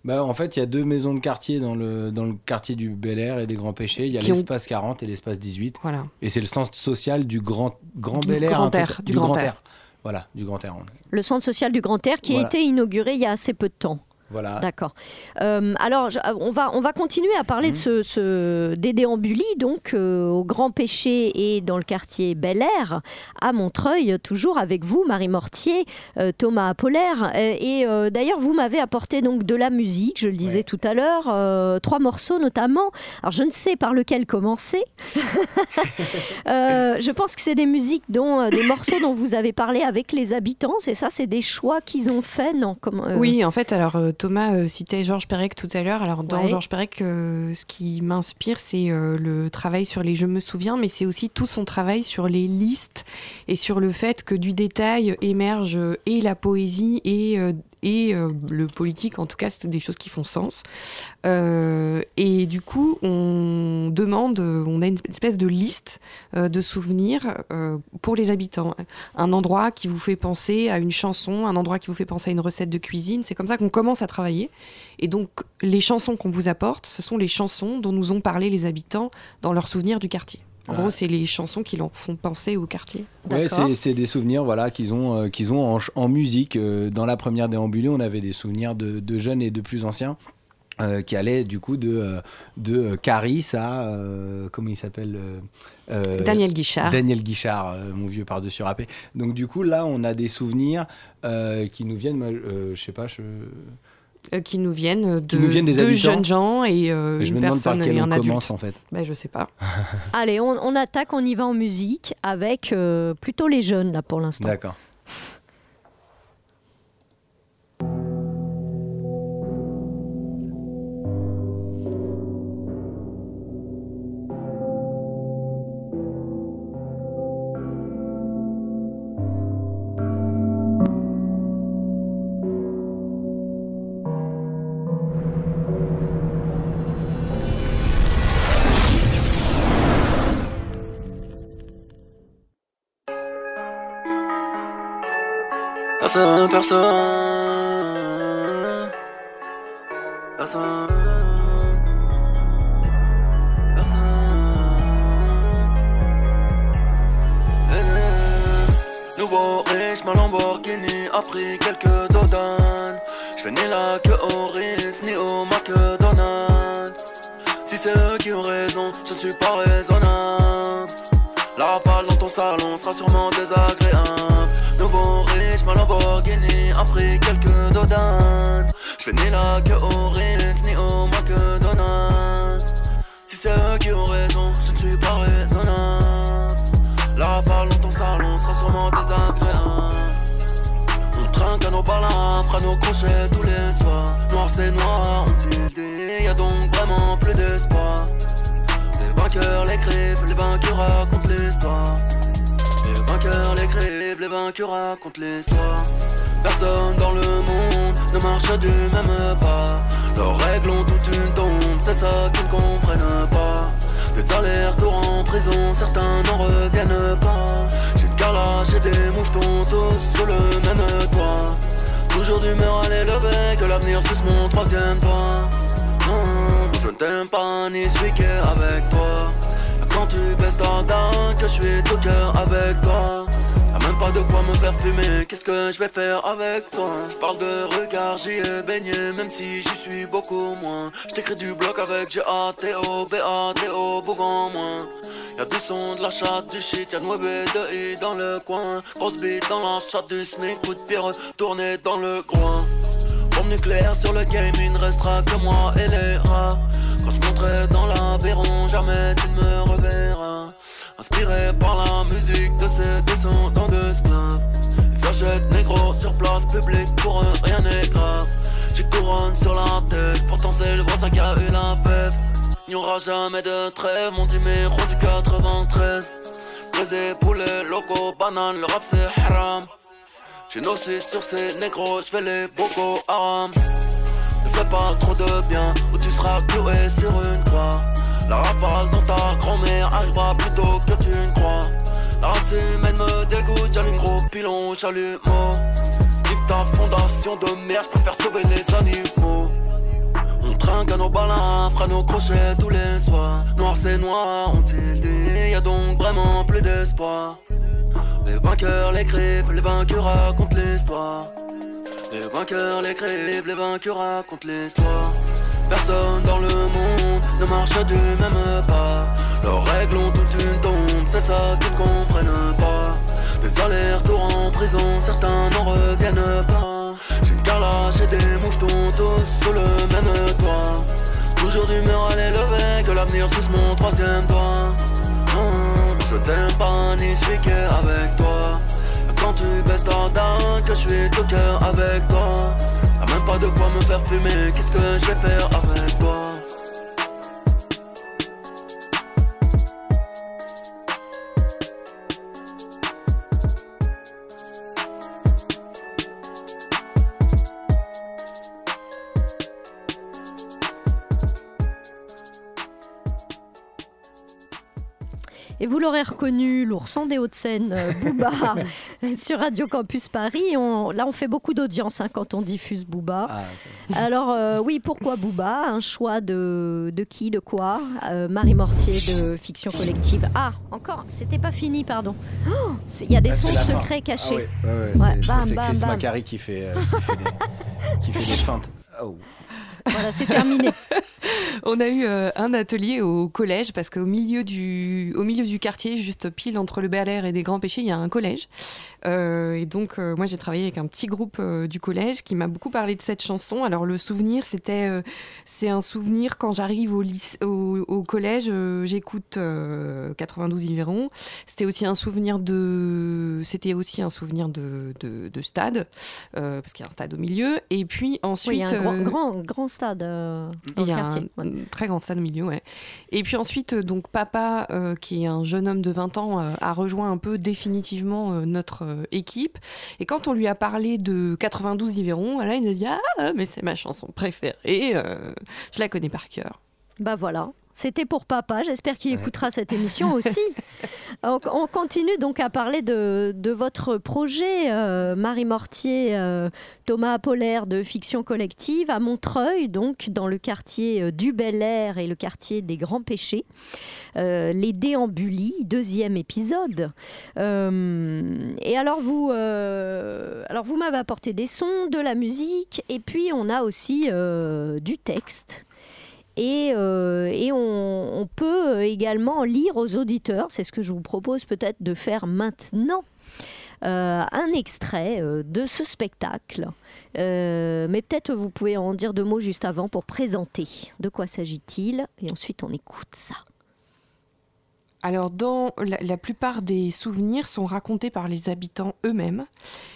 Bah, en fait, il y a deux maisons de quartier dans le, dans le quartier du Bel Air et des Grands Péchés. Il y a ont- l'espace 40 et l'espace 18. Voilà. Et c'est le centre social du Grand, grand Du Bel Air. Grand peu- Air, du Grand Air. Voilà, du Grand Air. Le centre social du Grand Air qui Voilà. a été inauguré il y a assez peu de temps. Voilà. D'accord. Euh, alors, je- on, va, on va continuer à parler de ce, ce- des déambulis, donc euh, au Grand Péché et dans le quartier Bel Air, à Montreuil, toujours avec vous, Marie Mortier, euh, Thomas Apollaire. Euh, et euh, d'ailleurs, vous m'avez apporté donc de la musique, je le disais Ouais. tout à l'heure, euh, trois morceaux notamment. Alors, je ne sais par lequel commencer. (laughs) Euh, je pense que c'est des musiques dont, euh, des morceaux dont vous avez parlé avec les habitants, c'est ça C'est des choix qu'ils ont faits Non euh, Oui, en fait, alors euh, Thomas euh, citait Georges Perec tout à l'heure. Alors dans Ouais. Georges Perec, euh, ce qui m'inspire, c'est euh, le travail sur les Je me souviens, mais c'est aussi tout son travail sur les listes et sur le fait que du détail émerge et la poésie et et euh, le politique, en tout cas, c'est des choses qui font sens. Euh, et du coup, on demande, euh, on a une espèce de liste de souvenirs pour les habitants. Un endroit qui vous fait penser à une chanson, un endroit qui vous fait penser à une recette de cuisine. C'est comme ça qu'on commence à travailler. Et donc, les chansons qu'on vous apporte, ce sont les chansons dont nous ont parlé les habitants dans leurs souvenirs du quartier. En Ouais. gros, c'est les chansons qui leur font penser au quartier. Ouais, c'est- des souvenirs voilà, qu'ils ont, euh, qu'ils ont en, musique. Euh, dans la première déambulée, on avait des souvenirs de, de jeunes et de plus anciens. euh, qui allaient du coup de, de Caris à euh, comment il s'appelle euh, Daniel Guichard. Daniel Guichard, mon vieux par-dessus râpé. Donc du coup là on a des souvenirs qui nous viennent, je sais pas, je, euh, qui nous viennent de nous viennent des deux habitants. jeunes gens et euh, je une me demande par personne quel et on un adulte. commence en fait. Ben, je sais pas. (laughs) Allez, on, on attaque, on y va en musique avec euh, plutôt les jeunes là pour l'instant. D'accord. Personne, personne. Personne. Nouveau riche, ma Lamborghini a pris quelques dodanes. J'fais ni la queue au Ritz, ni au McDonald's. Si c'est eux qui ont raison, je ne suis pas raisonnable. Rafale dans ton salon sera sûrement désagréable. Nouveau riche, ma Lamborghini a pris quelques dodanes. J'fais ni la queue au Ritz, ni au McDonald's. Si c'est eux qui ont raison, je ne suis pas raisonnable. La rafale dans ton salon sera sûrement désagréable. On trinque à nos balins, fera nos crochets tous les soirs. Noir c'est noir, on tilde, y a donc vraiment plus d'espoir. Les vainqueurs l'écrivent, les vainqueurs racontent Les vainqueurs l'écrivent, les vainqueurs racontent l'histoire. Personne dans le monde ne marche du même pas. Leurs règles ont toute une tombe, c'est ça qu'ils ne comprennent pas. Des allers-retours en prison, certains n'en reviennent pas. J'ai une calage et des mouvements tous sur le même toit. Toujours d'humeur à l'élever, que l'avenir suce mon troisième doigt. Non, je ne t'aime pas ni suis avec toi. Quand tu baisses ta dame, que je suis tout cœur avec toi. Y'a même pas de quoi me faire fumer, qu'est-ce que je vais faire avec toi? Je parle de regard, j'y ai baigné, même si j'y suis beaucoup moins. Je t'écris du bloc avec G-A-T-O, B-A-T-O, Bougon moins. Y'a du son, de la chatte, du shit, y'a 9 de I dans le coin. Grosse bite dans la chatte du SMIC, coup de pierre tourné dans le coin Bombe nucléaire sur le game, il ne restera que moi et les rats. Quand je monterai dans l'aviron, jamais tu ne me reverras. Inspiré par la musique de ces descendants d'esclaves Ils s'achètent négro sur place publique, pour eux rien n'est grave. J'ai couronne sur la tête, pourtant c'est le voisin qui a eu la fève Il n'y aura jamais de trêve, mon numéro du 93 Brisé poulet, loco, banane, le rap c'est haram J'ai nos sites sur ces négros, j'fais les bocaux haram Ne fais pas trop de bien, ou tu seras cloué sur une croix la rafale dans ta grand-mère arrivera plus tôt que tu ne crois. La race humaine me dégoûte, j'allume gros pilon, chalumeau. Nique ta fondation de merde, je préfère sauver les animaux. On trinque à nos balins, fera nos crochets tous les soirs. Noir c'est noir, on tilde, y a donc vraiment plus d'espoir. Les vainqueurs l'écrivent, les vainqueurs racontent l'histoire. Les vainqueurs l'écrivent, les vainqueurs racontent l'histoire. Personne dans le monde ne marche du même pas. Leurs règles ont toute une tombe, c'est ça qu'ils ne comprennent pas. Des allers-retours en prison, certains n'en reviennent pas. J'ai une carlache et des mouvements tous sous le même toit. Toujours d'humeur à l'élever, que l'avenir suce mon troisième doigt. Non, je t'aime pas ni suis avec toi. Quand tu baisses ta dame, que je suis tout cœur avec toi. Y'a même pas de quoi me faire fumer, qu'est-ce que je vais faire avec vous l'aurez reconnu, l'ourson des Hauts-de-Seine, euh, Booba, (laughs) (laughs) sur Radio Campus Paris. On- là, on fait beaucoup d'audience hein, quand on diffuse Booba. Ah, Alors, euh, oui, pourquoi Booba? Un choix de, de qui, de quoi? Euh, Marie Mortier de Fiction Collective. Ah, encore, c'était pas fini, pardon. Oh, Il y a des Ah, sons fin. secrets cachés. Ah ouais, ouais, ouais, Ouais, c'est- bam, c'est bam, Chris bam. Macari qui fait, euh, qui fait des, qui fait des (laughs) feintes. Oh. Voilà, c'est terminé. (laughs) On a eu euh, un atelier au collège parce qu'au milieu du, au milieu du quartier, juste pile entre le Bel Air et des Grands Péchés, il y a un collège. Euh, et donc, euh, moi, j'ai travaillé avec un petit groupe du collège qui m'a beaucoup parlé de cette chanson. Alors, le souvenir, c'était, c'est un souvenir quand j'arrive au, lycée- au, au collège, j'écoute euh, 92 Yveron. C'était aussi un souvenir de, c'était aussi un souvenir de, de, de stade parce qu'il y a un stade au milieu. Et puis ensuite, Oui, il y a un grand, grand, grand stade euh, dans il y le a quartier. un, très grand stade au milieu, ouais. Et puis ensuite, euh, donc papa, euh, qui est un jeune homme de 20 ans, euh, a rejoint un peu définitivement notre équipe. Et quand on lui a parlé de 92 Yveron, là, il nous a dit Ah, mais c'est ma chanson préférée, je la connais par cœur. Bah voilà, C'était pour papa. J'espère qu'il écoutera cette émission aussi. (laughs) on, on continue donc à parler de, de votre projet, euh, Marie Mortier, euh, Thomas Apollaire de Fiction Collective à Montreuil, donc dans le quartier euh, du Bel Air et le quartier des Grands Péchés. Euh, les déambulis, deuxième épisode. Et alors vous, alors vous m'avez apporté des sons, de la musique, et puis on a aussi du texte. Et, euh, et on, peut également lire aux auditeurs, c'est ce que je vous propose peut-être de faire maintenant, euh, un extrait euh, de ce spectacle. Euh, mais peut-être vous pouvez en dire deux mots juste avant pour présenter de quoi s'agit-il, et ensuite on écoute ça. Alors, dans la, plupart des souvenirs sont racontés par les habitants eux-mêmes,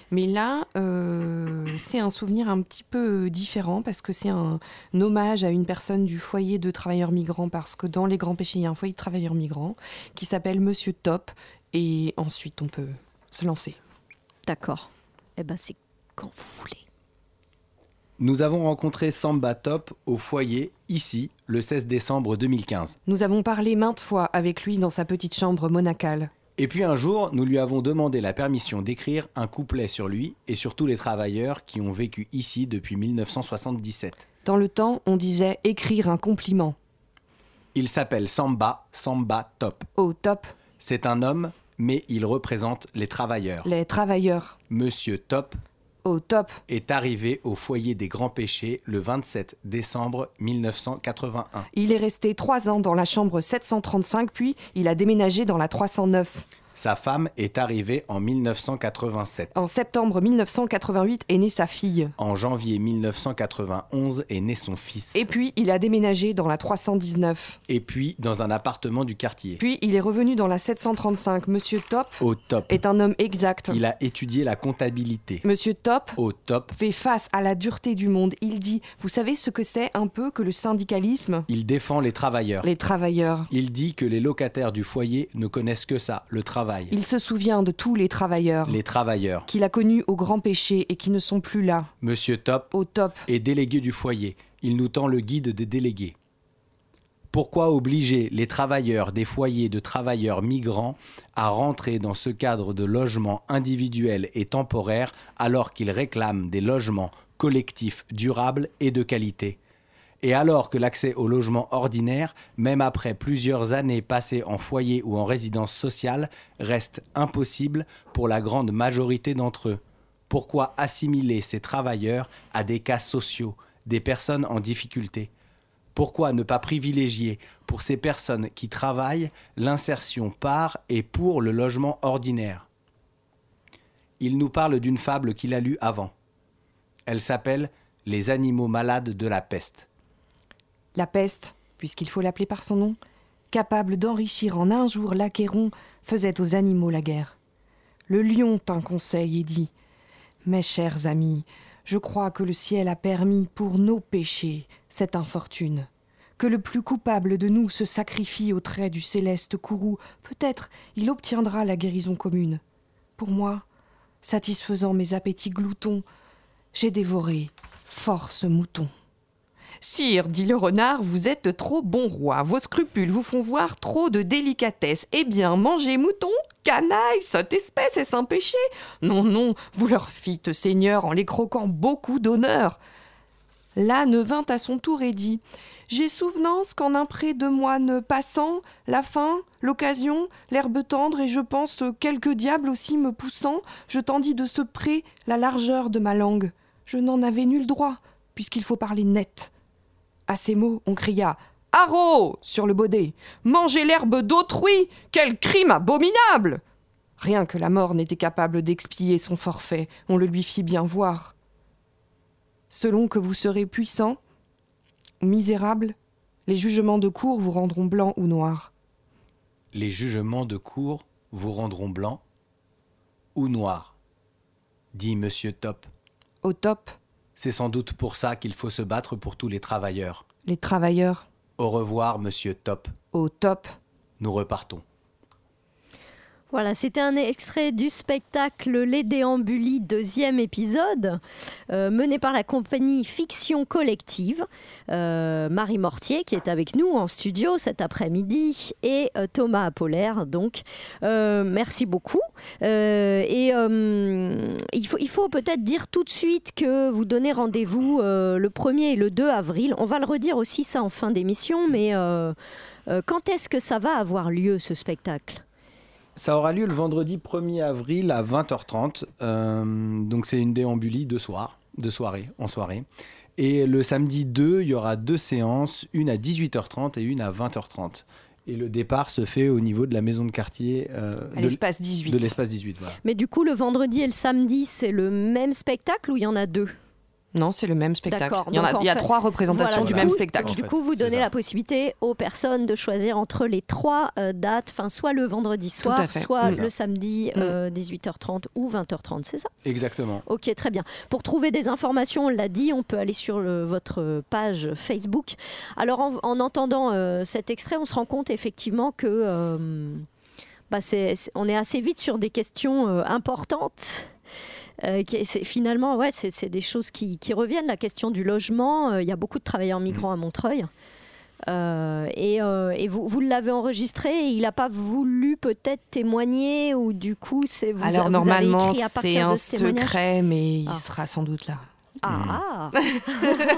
mais là, euh, c'est un souvenir un petit peu différent parce que c'est un, hommage à une personne du foyer de travailleurs migrants, parce que dans les Grands Péchés, il y a un foyer de travailleurs migrants qui s'appelle Monsieur Top, et ensuite on peut se lancer. D'accord. Eh ben, c'est quand vous voulez. Nous avons rencontré Samba Top au foyer, ici, le 16 décembre 2015. Nous avons parlé maintes fois avec lui dans sa petite chambre monacale. Et puis un jour, nous lui avons demandé la permission d'écrire un couplet sur lui et sur tous les travailleurs qui ont vécu ici depuis 1977. Dans le temps, on disait écrire un compliment. Il s'appelle Samba, Samba Top. Au top, C'est un homme, mais il représente les travailleurs. les travailleurs. Monsieur Top Au top, est arrivé au foyer des grands péchés le 27 décembre 1981. il est resté trois ans dans la chambre 735, puis il a déménagé dans la 309. Sa femme est arrivée en 1987. En septembre 1988 est née sa fille. En janvier 1991 est né son fils. Et puis il a déménagé dans la 319. Et puis dans un appartement du quartier. Puis il est revenu dans la 735. Monsieur Top Au top. est un homme exact. Il a étudié la comptabilité. Monsieur Top Au top. fait face à la dureté du monde. Il dit, vous savez ce que c'est un peu que le syndicalisme? Il défend les travailleurs. Les travailleurs. Il dit que les locataires du foyer ne connaissent que ça, le travail. Il se souvient de tous les travailleurs Les travailleurs. qu'il a connus au grand péché et qui ne sont plus là. Monsieur Top Au top, est délégué du foyer. Il nous tend le guide des délégués. Pourquoi obliger les travailleurs des foyers de travailleurs migrants à rentrer dans ce cadre de logement individuel et temporaire alors qu'ils réclament des logements collectifs durables et de qualité? Et alors que l'accès au logement ordinaire, même après plusieurs années passées en foyer ou en résidence sociale, reste impossible pour la grande majorité d'entre eux Pourquoi assimiler ces travailleurs à des cas sociaux, des personnes en difficulté? Pourquoi ne pas privilégier pour ces personnes qui travaillent l'insertion par et pour le logement ordinaire? Il nous parle d'une fable qu'il a lue avant. Elle s'appelle Les animaux malades de la peste. La peste, puisqu'il faut l'appeler par son nom, capable d'enrichir en un jour l'Achéron, faisait aux animaux la guerre. Le lion tint conseil et dit Mes chers amis, je crois que le ciel a permis pour nos péchés cette infortune. Que le plus coupable de nous se sacrifie au trait du céleste courroux, peut-être il obtiendra la guérison commune. Pour moi, satisfaisant mes appétits gloutons, j'ai dévoré force mouton. Sire, dit le renard, vous êtes trop bon roi. Vos scrupules vous font voir trop de délicatesse. Eh bien, mangez mouton, canaille, sotte espèce, est-ce un péché? Non, non, vous leur fîtes, Seigneur, en les croquant beaucoup d'honneur. L'âne vint à son tour et dit J'ai souvenance qu'en un pré de moine passant, la faim, l'occasion, l'herbe tendre, et je pense quelques diables aussi me poussant, je tendis de ce pré la largeur de ma langue. Je n'en avais nul droit, puisqu'il faut parler net. À ces mots, on cria Haro sur le baudet. Manger l'herbe d'autrui Quel crime abominable Rien que la mort n'était capable d'expier son forfait, on le lui fit bien voir. Selon que vous serez puissant ou misérable, les jugements de cour vous rendront blanc ou noir. Les jugements de cour vous rendront blanc ou noir, dit Monsieur Top. Au top, C'est sans doute pour ça qu'il faut se battre pour tous les travailleurs. les travailleurs. Au revoir, Monsieur Top. Au top. Nous repartons. Voilà, c'était un extrait du spectacle Les Déambulis, deuxième épisode, euh, mené par la compagnie Fiction Collective. Euh, Marie Mortier, qui est avec nous en studio cet après-midi, et euh, Thomas Apollaire. Donc, merci beaucoup. Et il faut, il faut peut-être dire tout de suite que vous donnez rendez-vous le 1er et le 2 avril. On va le redire aussi, ça, en fin d'émission, mais quand est-ce que ça va avoir lieu, ce spectacle? Ça aura lieu le vendredi 1er avril à 20h30. Euh, donc c'est une déambulie de soir, de soirée, en soirée. Et le samedi 2, il y aura deux séances, une à 18h30 et une à 20h30. Et le départ se fait au niveau de la maison de quartier. euh, À l'espace 18. De l'espace 18, voilà. Mais du coup, le vendredi et le samedi, c'est le même spectacle ou il y en a deux? Non, c'est le même spectacle. Il y, en a, Donc, en il y a fait- trois représentations Voilà, du même spectacle. Du coup, vous donnez la possibilité aux personnes de choisir entre les trois euh, dates, enfin soit le vendredi soir, soit Mm. le samedi euh, 18h30 ou 20h30, c'est ça? Exactement. Ok, très bien. Pour trouver des informations, on l'a dit, on peut aller sur le- votre page Facebook. Alors, en, en entendant euh, cet extrait, on se rend compte effectivement que euh, bah, on est assez vite sur des questions euh, importantes. Euh, qui- finalement, ouais, c'est des choses qui, qui reviennent. La question du logement, euh, il y a beaucoup de travailleurs migrants à Montreuil. Euh, et, euh, et vous, vous l'avez enregistré et il n'a pas voulu peut-être témoigner ou du coup c'est vous, Alors vous normalement, avez écrit à c'est partir un de ce témoignage? secret, mais il Ah. sera sans doute là. Ah,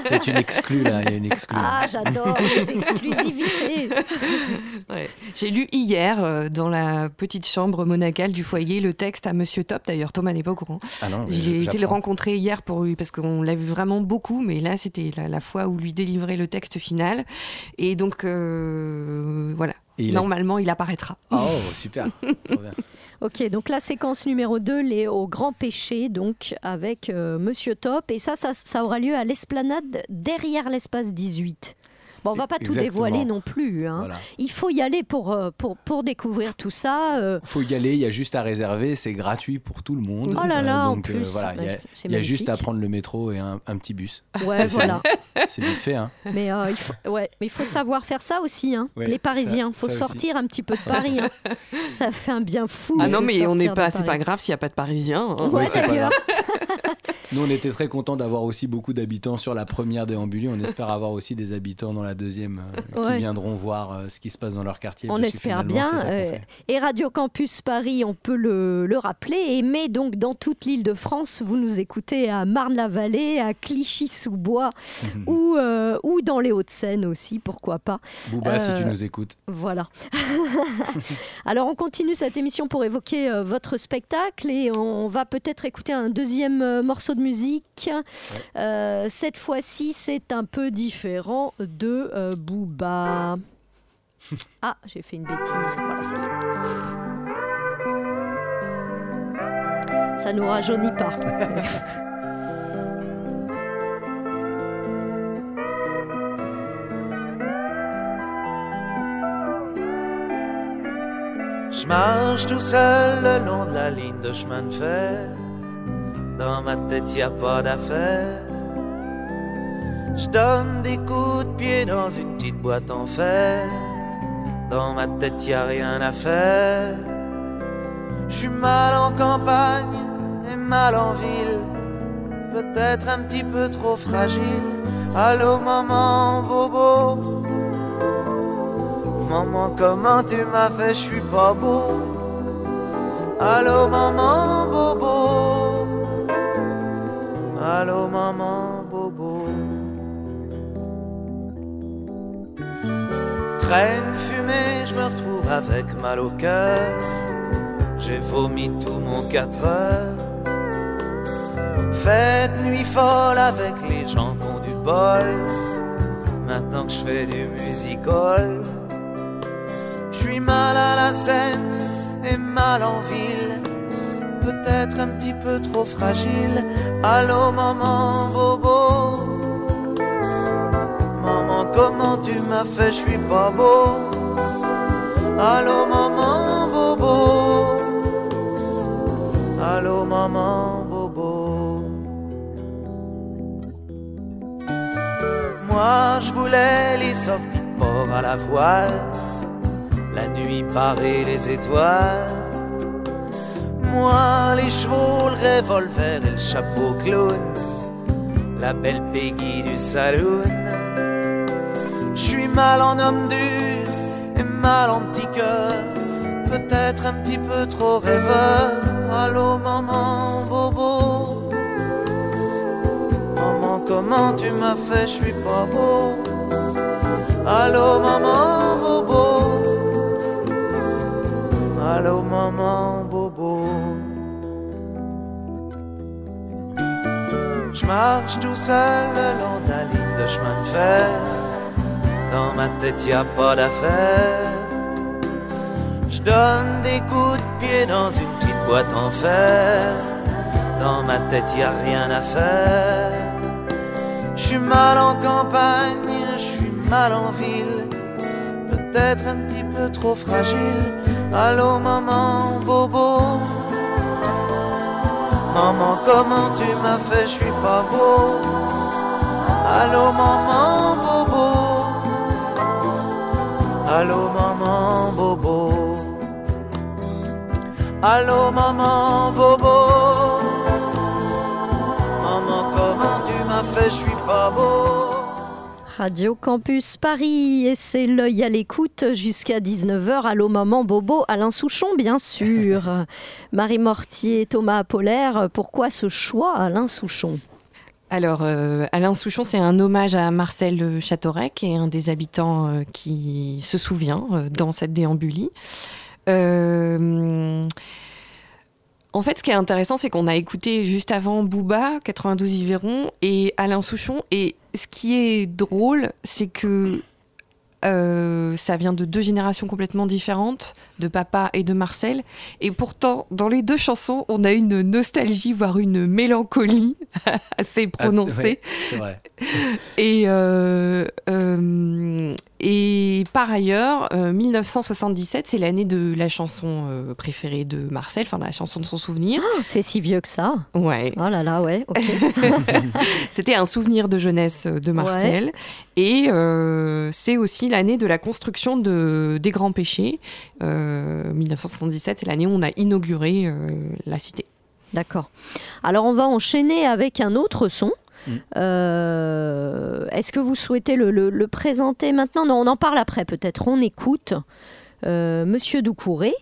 Peut-être une exclue là, il y a une exclue. ah j'adore les exclusivités. (laughs) Ouais. J'ai lu hier euh, dans la petite chambre monacale du foyer le texte à Monsieur Top. D'ailleurs, Thomas n'est pas au courant. Ah non, J'ai été le rencontrer hier pour lui parce qu'on l'a vu vraiment beaucoup, mais là c'était la, la fois où lui délivrait le texte final. Et donc euh, voilà. Et il a- Normalement, il apparaîtra. Oh, super. (laughs) Trop bien. Ok, donc la séquence numéro 2, les au grand péché, donc avec euh, Monsieur Top. Et ça, ça, ça aura lieu à l'esplanade derrière l'espace 18. Bon, on va pas tout dévoiler non plus. hein. Voilà. Il faut y aller pour, euh, pour, pour découvrir tout ça. euh, faut y aller, il y a juste à réserver, c'est gratuit pour tout le monde. Oh là là, en donc plus, voilà, il y a, bah, c'est il y a juste à prendre le métro et un, un petit bus. Ouais, (laughs) voilà. C'est vite fait, hein. Mais euh, il faut, ouais, mais il faut savoir faire ça aussi, hein. Ouais, les Parisiens. Il faut ça aussi. sortir un petit peu de Paris. hein. Ça fait un bien fou. Ah non, mais on n'est pas, c'est pas grave s'il n'y a pas de Parisiens. hein. Ouais, d'ailleurs. (laughs) Nous, on était très contents d'avoir aussi beaucoup d'habitants sur la première déambulée. On espère avoir aussi des habitants dans la deuxième euh, Ouais. qui viendront voir euh, ce qui se passe dans leur quartier. On espère bien. euh, et Radio Campus Paris, on peut le, le rappeler. Et mais donc dans toute l'île de France, vous nous écoutez à Marne-la-Vallée, à Clichy-sous-Bois ou, euh, ou dans les Hauts-de-Seine aussi, pourquoi pas. Booba, si tu nous écoutes. Voilà. (laughs) Alors on continue cette émission pour évoquer votre spectacle et on va peut-être écouter un deuxième euh, morceau de musique. Euh, cette fois-ci, c'est un peu différent de euh, Booba. (laughs) Ah, j'ai fait une bêtise. Voilà, ça y est. Ça nous rajeunit pas. Je marche tout seul le long de la ligne de chemin de fer. Dans ma tête, y a pas d'affaire. Je donne des coups de pied dans une petite boîte en fer. Dans ma tête, y a rien à faire. Je suis mal en campagne et mal en ville. Peut-être un petit peu trop fragile. Allô, maman, bobo. Maman, comment tu m'as fait, je suis pas beau. Allô, maman, bobo. Allô, maman, bobo. Traîne fumée, je me retrouve avec mal au cœur. J'ai vomi tout mon 4 heures. Fête nuit folle avec les gens qui ont du bol. Maintenant que je fais du musical. Je suis mal à la scène et mal en ville. Peut-être un petit peu trop fragile. Allô, maman, bobo. Maman, comment tu m'as fait, je suis pas beau. Allô, maman, bobo. Allô, maman, bobo. Moi, je voulais les sorties de port à la voile la nuit parée les étoiles. Moi les chevaux, le revolver et le chapeau clown. La belle Peggy du saloon. Je suis mal en homme dur et mal en petit cœur. Peut-être un petit peu trop rêveur. Allô maman, bobo. Maman, comment tu m'as fait, je suis pas beau. Allô maman, bobo. Allô maman, Je marche tout seul le long de la ligne de chemin de fer. Dans ma tête, y a pas d'affaire. Je donne des coups de pied dans une petite boîte en fer. Dans ma tête, y a rien à faire. Je suis mal en campagne, je suis mal en ville. Peut-être un petit peu trop fragile. Allô maman, bobo. Maman, comment tu m'as fait, je suis pas beau. Allô maman, bobo. Allô maman, bobo. Allô maman, bobo. Maman, comment tu m'as fait, je suis pas beau. Radio Campus Paris, et c'est l'œil à l'écoute jusqu'à 19h. Allô maman Bobo, Alain Souchon bien sûr. (laughs) Marie Mortier, Thomas Apollaire, pourquoi ce choix Alain Souchon? Alors, euh, Alain Souchon, c'est un hommage à Marcel Châteauret, qui est un des habitants euh, qui se souvient euh, dans cette déambulie. En fait, ce qui est intéressant, c'est qu'on a écouté juste avant Booba, 92 Yveron, et Alain Souchon. Et ce qui est drôle, c'est que euh, ça vient de deux générations complètement différentes, de papa et de Marcel. Et pourtant, dans les deux chansons, on a une nostalgie, voire une mélancolie (laughs) assez prononcée. Ah, ouais, c'est vrai. (laughs) Et, euh, euh, et par ailleurs, euh, 1977, c'est l'année de la chanson euh, préférée de Marcel, enfin la chanson de son souvenir. c'est si vieux que ça Ouais. Oh là là, ouais, ok. (laughs) C'était un souvenir de jeunesse de Marcel. Et euh, c'est aussi l'année de la construction de, des Grands Péchés. Euh, 1977, c'est l'année où on a inauguré euh, la cité. D'accord. Alors on va enchaîner avec un autre son. Mm. Euh, Est-ce que vous souhaitez le, le- le présenter maintenant? Non, on en parle après peut-être. On écoute euh, Monsieur Doucouré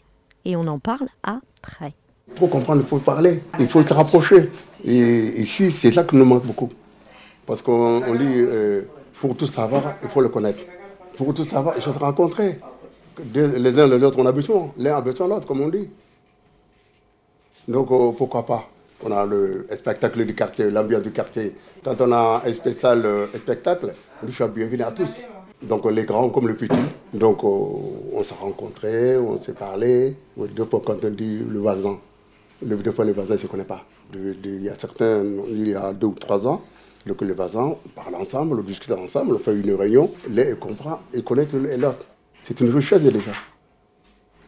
et on en parle après. Pour comprendre, il faut parler, il faut se rapprocher. Et ici, c'est ça qui nous manque beaucoup. Parce qu'on on dit, euh, pour tout savoir, il faut le connaître. Pour tout savoir, il faut se rencontrer. Les uns les autres, on a besoin. L'un a besoin de l'autre, comme on dit. Donc, euh, pourquoi pas? On a le spectacle du quartier, l'ambiance du quartier. Quand on a un spécial euh, spectacle, on suis bienvenue à tous. Donc, les grands comme les petits. Donc, euh, on s'est rencontrés, on s'est parlé. Deux fois, quand on dit le voisin, le, des fois, le voisin ne se connaît pas. Il y a certains, il y a deux ou trois ans, donc les voisins parlent ensemble, on discute ensemble, on fait une réunion, l'un comprend, il connaît l'autre. C'est une richesse déjà.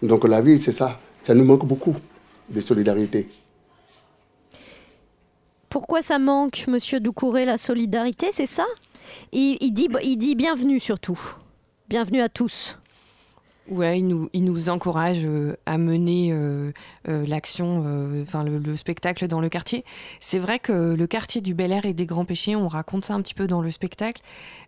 Donc la vie, c'est ça. Ça nous manque beaucoup de solidarité. Pourquoi ça manque, Monsieur Doucouré, la solidarité, c'est ça? Il, il dit, il dit bienvenue surtout. Bienvenue à tous. Ouais, il nous, il nous encourage euh, à mener euh, euh, l'action, euh, enfin le, le spectacle dans le quartier. C'est vrai que le quartier du Bel Air et des Grands Péchés, on raconte ça un petit peu dans le spectacle.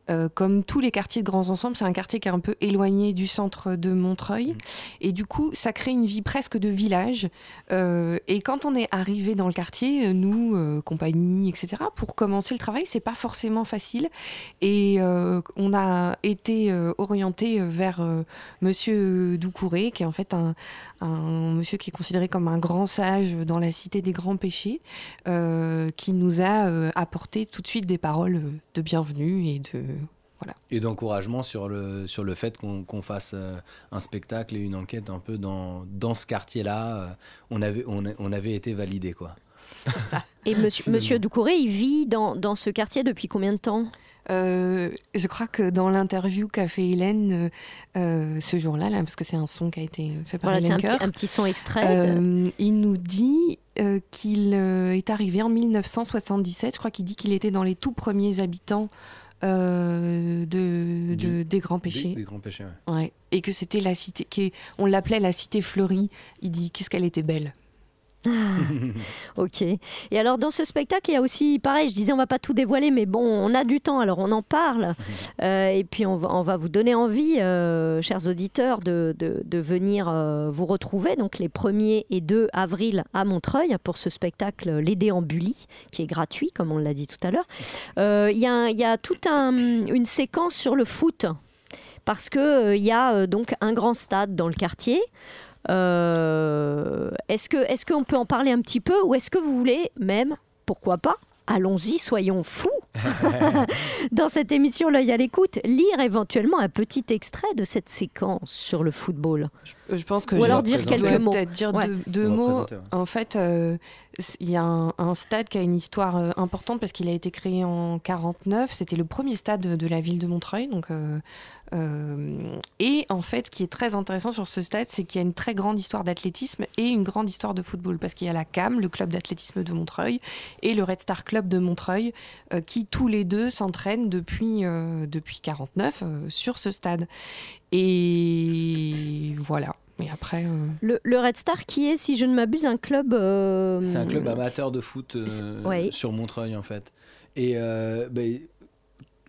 Euh, comme tous les quartiers de grands ensembles, c'est un quartier qui est un peu éloigné du centre de Montreuil. Et du coup, ça crée une vie presque de village. Euh, et quand on est arrivé dans le quartier, euh, nous, euh, compagnie, etc., pour commencer le travail, c'est pas forcément facile. Et on a été orienté vers Monsieur Doucouré, qui est en fait un, un monsieur qui est considéré comme un grand sage dans la cité des grands péchés, euh, qui nous a euh, apporté tout de suite des paroles de bienvenue et de voilà. Et d'encouragement sur le, sur le fait qu'on qu'on fasse euh, un spectacle et une enquête un peu dans, dans ce quartier-là. euh, on, avait, on, avait été validé, quoi. Et Monsieur, monsieur Doucouré, il vit dans, dans ce quartier depuis combien de temps? Euh, je crois que dans l'interview qu'a fait Hélène euh, euh, ce jour-là, là, parce que c'est un son qui a été fait par Voilà, c'est Hélène un petit, Coeur, un petit son extrait. de- Euh, il nous dit euh, qu'il euh, est arrivé en 1977. Je crois qu'il dit qu'il était dans les tout premiers habitants euh, de, de- Du- des Grands Péchés. des Grands Péchés, ouais. Ouais. Et que c'était la cité, on l'appelait la cité fleurie. Il dit qu'est-ce qu'elle était belle. (laughs) ok. Et alors dans ce spectacle, il y a aussi, pareil, je disais on va pas tout dévoiler, mais bon, on a du temps, alors on en parle. Euh, et puis on va, vous donner envie, euh, chers auditeurs, de, venir euh, vous retrouver, donc les 1er et 2 avril à Montreuil, pour ce spectacle Les Déambulis, qui est gratuit, comme on l'a dit tout à l'heure. Euh, Il y, a, il toute une séquence sur le foot, parce qu'il y a euh, donc un grand stade dans le quartier. Euh, est-ce que est-ce qu'on peut en parler un petit peu ou est-ce que vous voulez même, pourquoi pas, allons-y, soyons fous (laughs) dans cette émission L'œil à l'écoute, lire éventuellement un petit extrait de cette séquence sur le football. Je pense que ou je alors dire quelques mots. Peut-être dire Ouais. deux, deux On va mots. présenter, ouais. En fait, euh, il y a un, un stade qui a une histoire euh, importante parce qu'il a été créé en 49. C'était le premier stade de, de la ville de Montreuil. Donc, euh, et en fait, ce qui est très intéressant sur ce stade, c'est qu'il y a une très grande histoire d'athlétisme et une grande histoire de football parce qu'il y a la CAM, le club d'athlétisme de Montreuil, et le Red Star Club de Montreuil, euh, qui tous les deux s'entraînent depuis euh, depuis 49 euh, sur ce stade. Et voilà. Et après. euh, Le, le Red Star qui est, si je ne m'abuse, un club. euh, C'est un club amateur de foot euh, ouais. sur Montreuil en fait. Et euh, ben,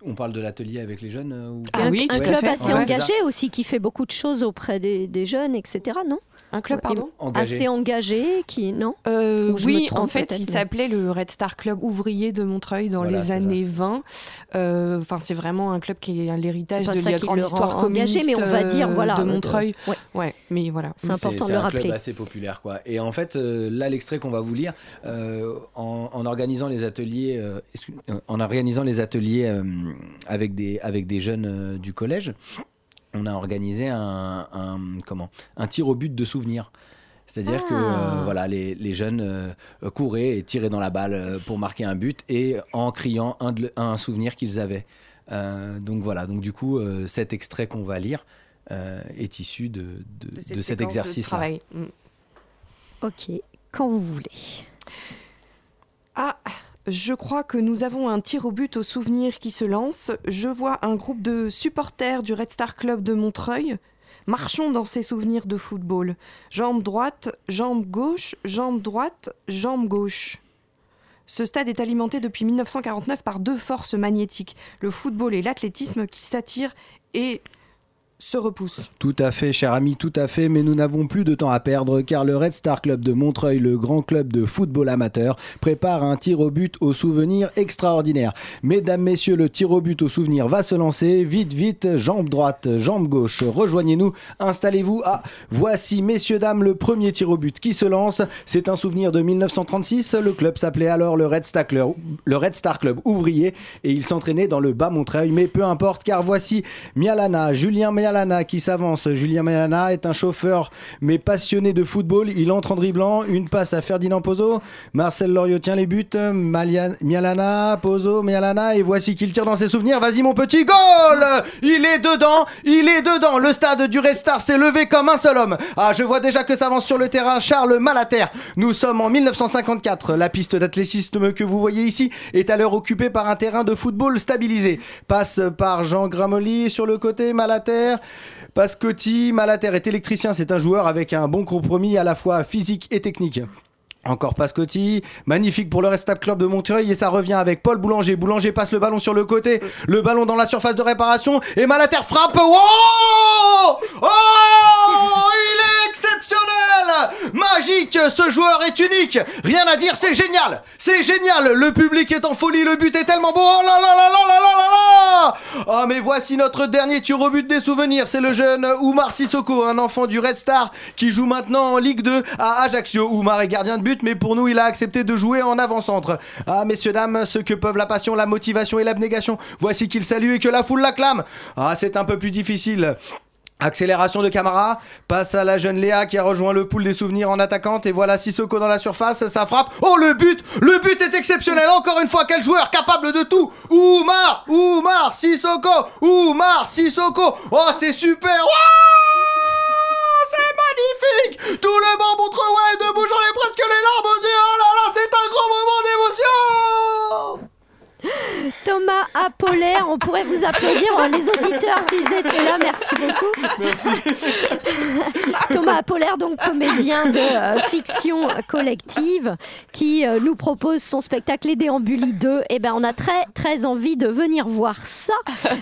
on parle de l'atelier avec les jeunes euh, ou... un, un Ouais. club assez engagé aussi qui fait beaucoup de choses auprès des, des jeunes, etc. Non? Un club, pardon Engagé. Assez engagé, qui non Euh, oui, trompe en fait, il s'appelait le Red Star Club ouvrier de Montreuil dans Voilà, les c'est ça. années 20. Euh, Enfin, c'est vraiment un club qui est l'héritage C'est de la grande histoire rend engagé, communiste mais on va dire, euh, voilà, de de- Montreuil. ouais. Ouais, mais voilà. C'est important de le un rappeler. club assez populaire quoi. Et en fait, euh, là l'extrait qu'on va vous lire, euh, en, en organisant les ateliers, en organisant les ateliers euh, avec des avec des jeunes euh, du collège, on a organisé un, un- comment un tir au but de souvenirs. C'est-à-dire que Ah. euh, voilà, les, les jeunes euh, couraient et tiraient dans la balle euh, pour marquer un but et en criant un, de- un souvenir qu'ils avaient. Euh, donc voilà, donc du coup, euh, cet extrait qu'on va lire euh, est issu de, de, De de cette cet exercice-là. travail. Mm. Ok, quand vous voulez. Ah, je crois que nous avons un tir au but au souvenir qui se lance. Je vois un groupe de supporters du Red Star Club de Montreuil. Marchons dans ces souvenirs de football. Jambe droite, jambe gauche, jambe droite, jambe gauche. Ce stade est alimenté depuis 1949 par deux forces magnétiques, le football et l'athlétisme qui s'attirent et se repoussent. Tout à fait, cher ami, tout à fait, mais nous n'avons plus de temps à perdre car le Red Star Club de Montreuil, le grand club de football amateur, prépare un tir au but au souvenir extraordinaire. Mesdames, messieurs, le tir au but au souvenir va se lancer. Vite, vite, jambe droite, jambe gauche, rejoignez-nous, installez-vous. Ah, voici, messieurs, dames, le premier tir au but qui se lance. C'est un souvenir de 1936. Le club s'appelait alors le Red Star Club, le Red Star Club ouvrier et il s'entraînait dans le bas Montreuil, mais peu importe car voici Mialana, Julien Mialana qui s'avance. Julien Mialana est un chauffeur mais passionné de football. Il entre en dribblant, une passe à Ferdinand Pozo. Marcel Loriot tient les buts. Mialana, Pozo, Mialana et voici qu'il tire dans ses souvenirs. Vas-y mon petit goal Il est dedans, il est dedans. Le stade du Restar s'est levé comme un seul homme. Ah, je vois déjà que s'avance sur le terrain Charles Malater. Nous sommes en 1954. La piste d'athlétisme que vous voyez ici est à l'heure occupée par un terrain de football stabilisé. Passe par Jean Gramoli sur le côté, Malater. Pascotti, Malater est électricien, c'est un joueur avec un bon compromis à la fois physique et technique. Encore Pascotti, magnifique pour le Restap Club de Montreuil et ça revient avec Paul Boulanger. Boulanger passe le ballon sur le côté, le ballon dans la surface de réparation et Malater frappe. Oh Oh Magique Ce joueur est unique Rien à dire, c'est génial C'est génial Le public est en folie, le but est tellement beau Oh là là là là là là là là Oh mais voici notre dernier tir au but des souvenirs, c'est le jeune Oumar Sissoko, un enfant du Red Star qui joue maintenant en Ligue 2 à Ajaccio. Oumar est gardien de but, mais pour nous il a accepté de jouer en avant-centre. Ah messieurs, dames, ce que peuvent la passion, la motivation et l'abnégation, voici qu'il salue et que la foule l'acclame. Ah c'est un peu plus difficile. Accélération de Camara, passe à la jeune Léa qui a rejoint le pool des souvenirs en attaquante et voilà Sissoko dans la surface, ça frappe. Oh le but Le but est exceptionnel, encore une fois, quel joueur capable de tout. Oumar Oumar Sissoko Oumar Sissoko. Oh c'est super Wouah C'est magnifique. Tout le banc montre ouais debout, j'en ai presque les larmes aux Oh là là, c'est un grand moment Thomas Apollaire. On pourrait vous applaudir, hein, les auditeurs, s'ils étaient là. Merci beaucoup. Merci. (laughs) Thomas Apollaire, donc comédien de euh, fiction collective, qui euh, nous propose son spectacle Les Déambulis 2. Eh ben, on a très, très envie de venir voir ça,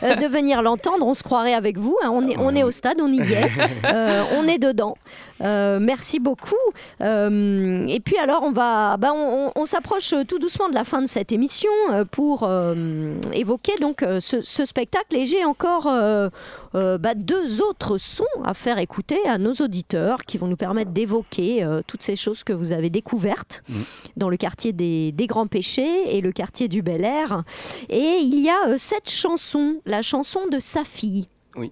euh, de venir l'entendre. On se croirait avec vous. hein. On, est, on est au stade, on y est. (laughs) On est dedans. Merci beaucoup. Et puis alors, on va, bah, on, on- on s'approche tout doucement de la fin de cette émission pour euh, évoquer donc euh, ce, ce spectacle. Et j'ai encore euh, euh, bah, deux autres sons à faire écouter à nos auditeurs qui vont nous permettre d'évoquer euh, toutes ces choses que vous avez découvertes dans le quartier des, des Grands Péchés et le quartier du Bel Air. Et il y a euh, cette chanson, la chanson de sa fille. Oui.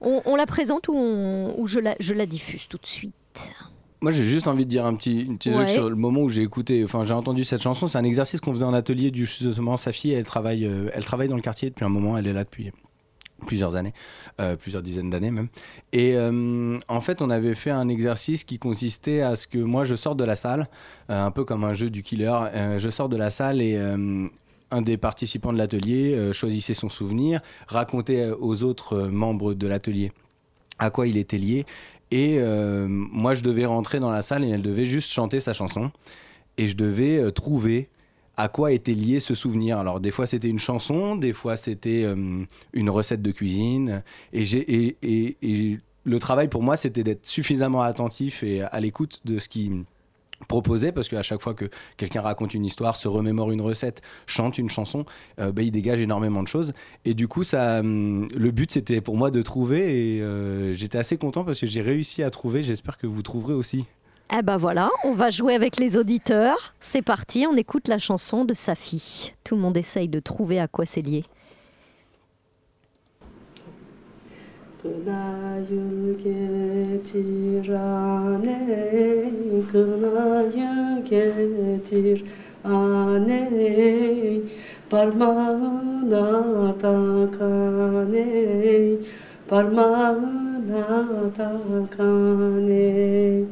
On, on la présente ou, on- ou je, la, je la diffuse tout de suite? Moi, j'ai juste envie de dire un petit, une petite Ouais. truc sur le moment où j'ai écouté, enfin, j'ai entendu cette chanson. C'est un exercice qu'on faisait en atelier du justement sa fille. Elle travaille, euh, elle travaille dans le quartier depuis un moment. Elle est là depuis plusieurs années, euh, plusieurs dizaines d'années même. Et euh, en fait, on avait fait un exercice qui consistait à ce que moi, je sorte de la salle, un peu comme un jeu du killer. Je sors de la salle et un des participants de l'atelier choisissait son souvenir, racontait aux autres membres de l'atelier à quoi il était lié. Et euh, moi, je devais rentrer dans la salle et elle devait juste chanter sa chanson. Et je devais euh, trouver à quoi était lié ce souvenir. Alors, des fois, c'était une chanson, des fois, c'était euh, une recette de cuisine. Et, le travail pour moi, c'était d'être suffisamment attentif et à l'écoute de ce qui proposait parce qu'à chaque fois que quelqu'un raconte une histoire, se remémore une recette, chante une chanson, euh, bah, il dégage énormément de choses. Et du coup, ça, hum, le but c'était pour moi de trouver et euh, j'étais assez content parce que j'ai réussi à trouver. J'espère que vous trouverez aussi. Eh ben voilà, on va jouer avec les auditeurs. C'est parti, on écoute la chanson de sa fille. Tout le monde essaye de trouver à quoi c'est lié. getir aney parmağına takan ey parmağına takan ey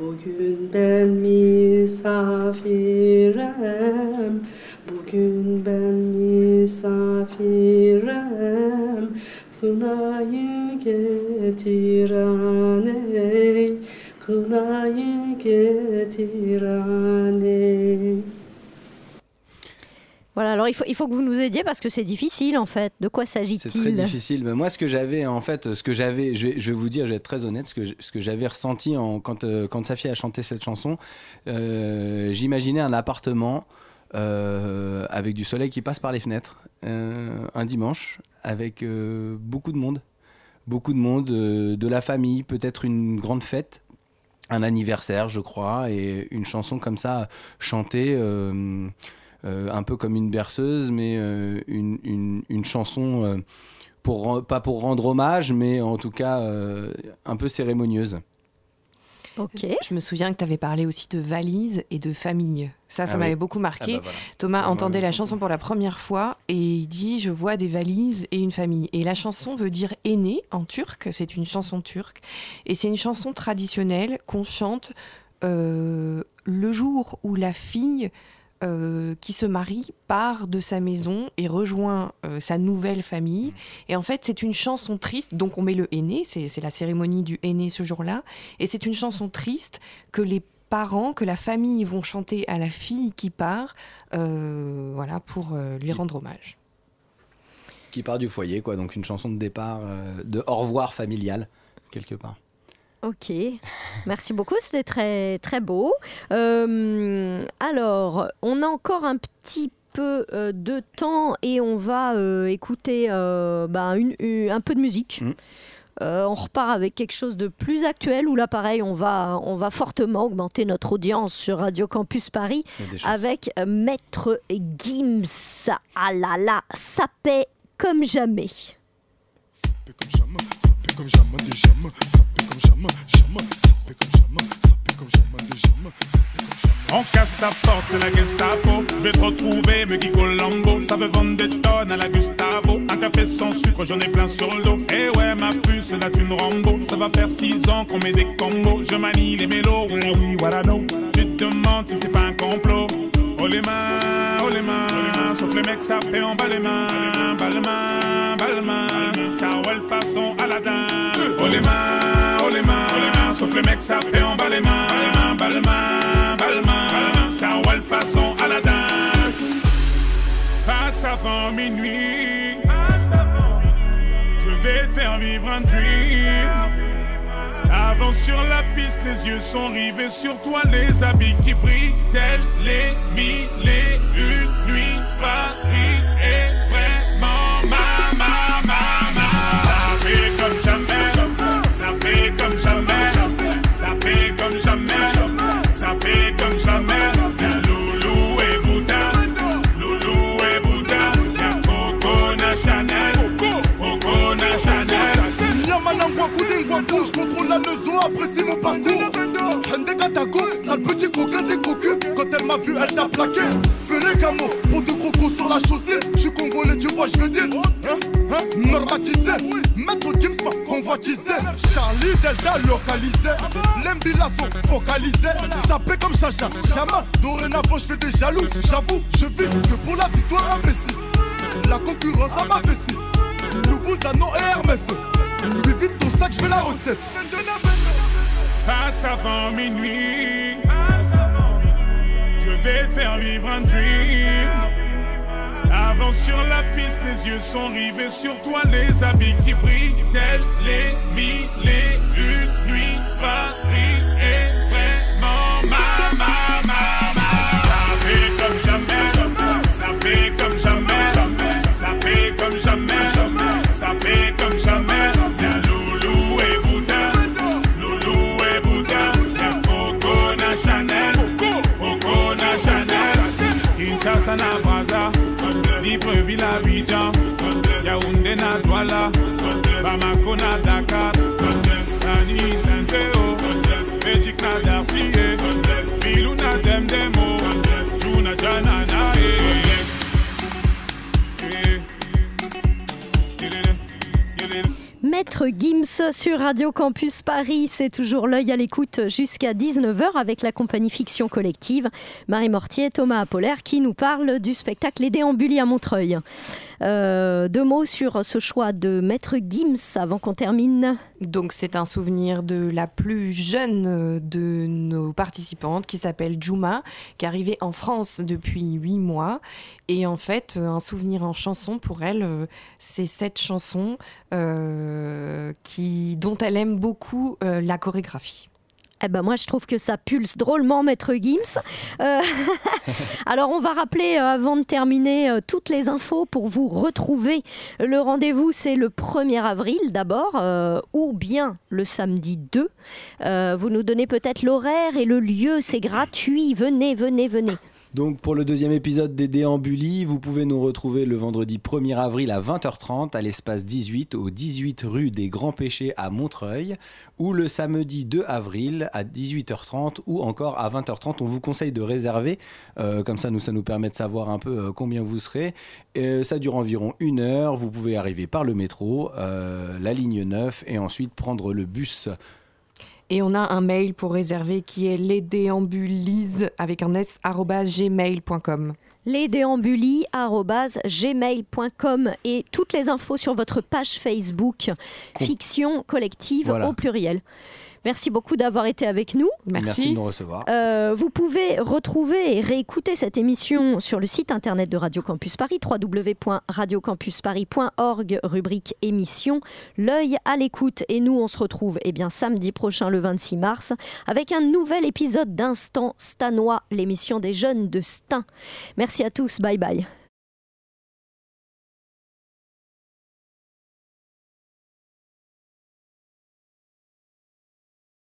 Bugün ben misafirem, bugün ben misafirem, kınayı getiren ey. Voilà, alors il faut, il faut que vous nous aidiez parce que c'est difficile en fait. De quoi C'est très s'agit-il difficile. Mais moi, ce que j'avais, en fait, ce que j'avais, je vais, je vais vous dire, je vais être très honnête, ce que, ce que j'avais ressenti en, quand, euh, quand Safi a chanté cette chanson, euh, j'imaginais un appartement euh, avec du soleil qui passe par les fenêtres, euh, un dimanche, avec euh, beaucoup de monde. Beaucoup de monde, euh, de la famille, peut-être une grande fête, un anniversaire, je crois, et une chanson comme ça, chantée. euh, euh, un peu comme une berceuse, mais euh, une, chanson, pour, pas pour rendre hommage, mais en tout cas un peu cérémonieuse. Ok. Je me souviens que tu avais parlé aussi de valise et de famille. Ça, ça Ah m'avait oui. beaucoup marqué. Ah bah voilà. Thomas entendait la chanson pour la première fois et il dit Je vois des valises et une famille. Et la chanson veut dire aîné en turc. C'est une chanson turque. Et c'est une chanson traditionnelle qu'on chante euh, le jour où la fille euh, qui se marie part de sa maison et rejoint euh, sa nouvelle famille. Et en fait, c'est une chanson triste. Donc, on met le aîné, c'est la cérémonie du aîné ce jour-là. Et c'est une chanson triste que les parents, que la famille vont chanter à la fille qui part, euh, voilà, pour lui rendre hommage. Qui part du foyer, quoi. Donc une chanson de départ, de au revoir familial, quelque part. Ok, merci beaucoup, c'était très très beau. Euh, alors, on a encore un petit peu euh, de temps et on va euh, écouter euh, bah, une- une- un peu de musique. Euh, on repart avec quelque chose de plus actuel où là pareil on va, on va fortement augmenter notre audience sur Radio Campus Paris avec Maître Gims. Ah là là, ça paie comme jamais. comme jamais des jamais, ça fait comme jamais, jamais, ça comme comme. On casse ta porte, c'est la Gestapo. Je vais te retrouver, me Guy Colombo. Ça veut vendre des tonnes à la Gustavo. Un café sans sucre, j'en ai plein sur le dos. Eh ouais, ma puce, là tu me Rambo. Ça va faire six ans qu'on met des combos. Je manie les mélos, oui, voilà non. Tu te demandes si c'est pas un complot. Oh les mains, oh les mains, sauf les mecs ça fait en bas les mains, bas les mains, bas les mains, ça ouais façon Aladdin. Oh les mains, oh les mains, sauf les mecs ça fait en bas les mains, les mains, ça ouais façon Aladdin. Passe avant minuit, je vais te faire vivre un dream. Avance sur la piste, les yeux sont rivés sur toi, les habits qui brillent, tels les mille et une nuits. Paris apprécie mon parcours. Katako, sale petit coquin des cocus. Quand elle m'a vu, elle t'a plaqué. Venez Gamo, pour deux crocos sur la chaussée. Je suis congolais, tu vois, je veux dire. Hein, hein, normatisé. Maître Gims m'a convoitisé. Charlie Delta localisé. L'Embila sont focalisés. Sapé comme Chacha, Chama. Dorénavant, je fais des jaloux. J'avoue, je vis que pour la victoire imbécile. La concurrence à ma vessie. Loubouzano et Hermès. Lui vite ton sac, je la recette. Passe avant minuit. Je vais te faire vivre un dream. Avance sur la piste, les yeux sont rivés sur toi, les habits qui brillent, tels les mille et une nuits. Paris Abidjan, Yaoundé na Douala, Bamako na Dakar, Gims sur Radio Campus Paris, c'est toujours l'œil à l'écoute jusqu'à 19h avec la compagnie Fiction Collective, Marie Mortier, Thomas Apollaire qui nous parle du spectacle Les Déambulis à Montreuil. Euh, deux mots sur ce choix de Maître Gims avant qu'on termine. Donc c'est un souvenir de la plus jeune de nos participantes qui s'appelle Juma, qui est arrivée en France depuis huit mois. Et en fait, un souvenir en chanson pour elle, euh, c'est cette chanson euh, qui, dont elle aime beaucoup la chorégraphie. Eh ben moi, je trouve que ça pulse drôlement, Maître Gims. Euh, (laughs) Alors, on va rappeler, euh, avant de terminer, euh, toutes les infos pour vous retrouver. Le rendez-vous, c'est le 1er avril d'abord, ou bien le samedi 2. Euh, vous nous donnez peut-être l'horaire et le lieu, c'est gratuit. Venez, venez, venez. Donc pour le deuxième épisode des Déambulis, vous pouvez nous retrouver le vendredi 1er avril à 20h30 à l'espace 18 au 18 rue des Grands Péchés à Montreuil ou le samedi 2 avril à 18h30 ou encore à 20h30. On vous conseille de réserver, euh, comme ça nous, ça nous permet de savoir un peu euh, combien vous serez. Euh, ça dure environ une heure, vous pouvez arriver par le métro, la ligne 9 et ensuite prendre le bus Et on a un mail pour réserver qui est lesdéambulise avec un s gmail.com. lesdéambulis.gmail.com et toutes les infos sur votre page Facebook Fiction Collective Voilà. au pluriel. Merci beaucoup d'avoir été avec nous. Merci de nous recevoir. Euh, vous pouvez retrouver et réécouter cette émission sur le site internet de Radio Campus Paris, www.radiocampusparis.org, rubrique émission, l'œil à l'écoute. Et nous, on se retrouve eh bien, samedi prochain, le 26 mars, avec un nouvel épisode d'Instant Stanois, l'émission des jeunes de Stein. Merci à tous, bye bye.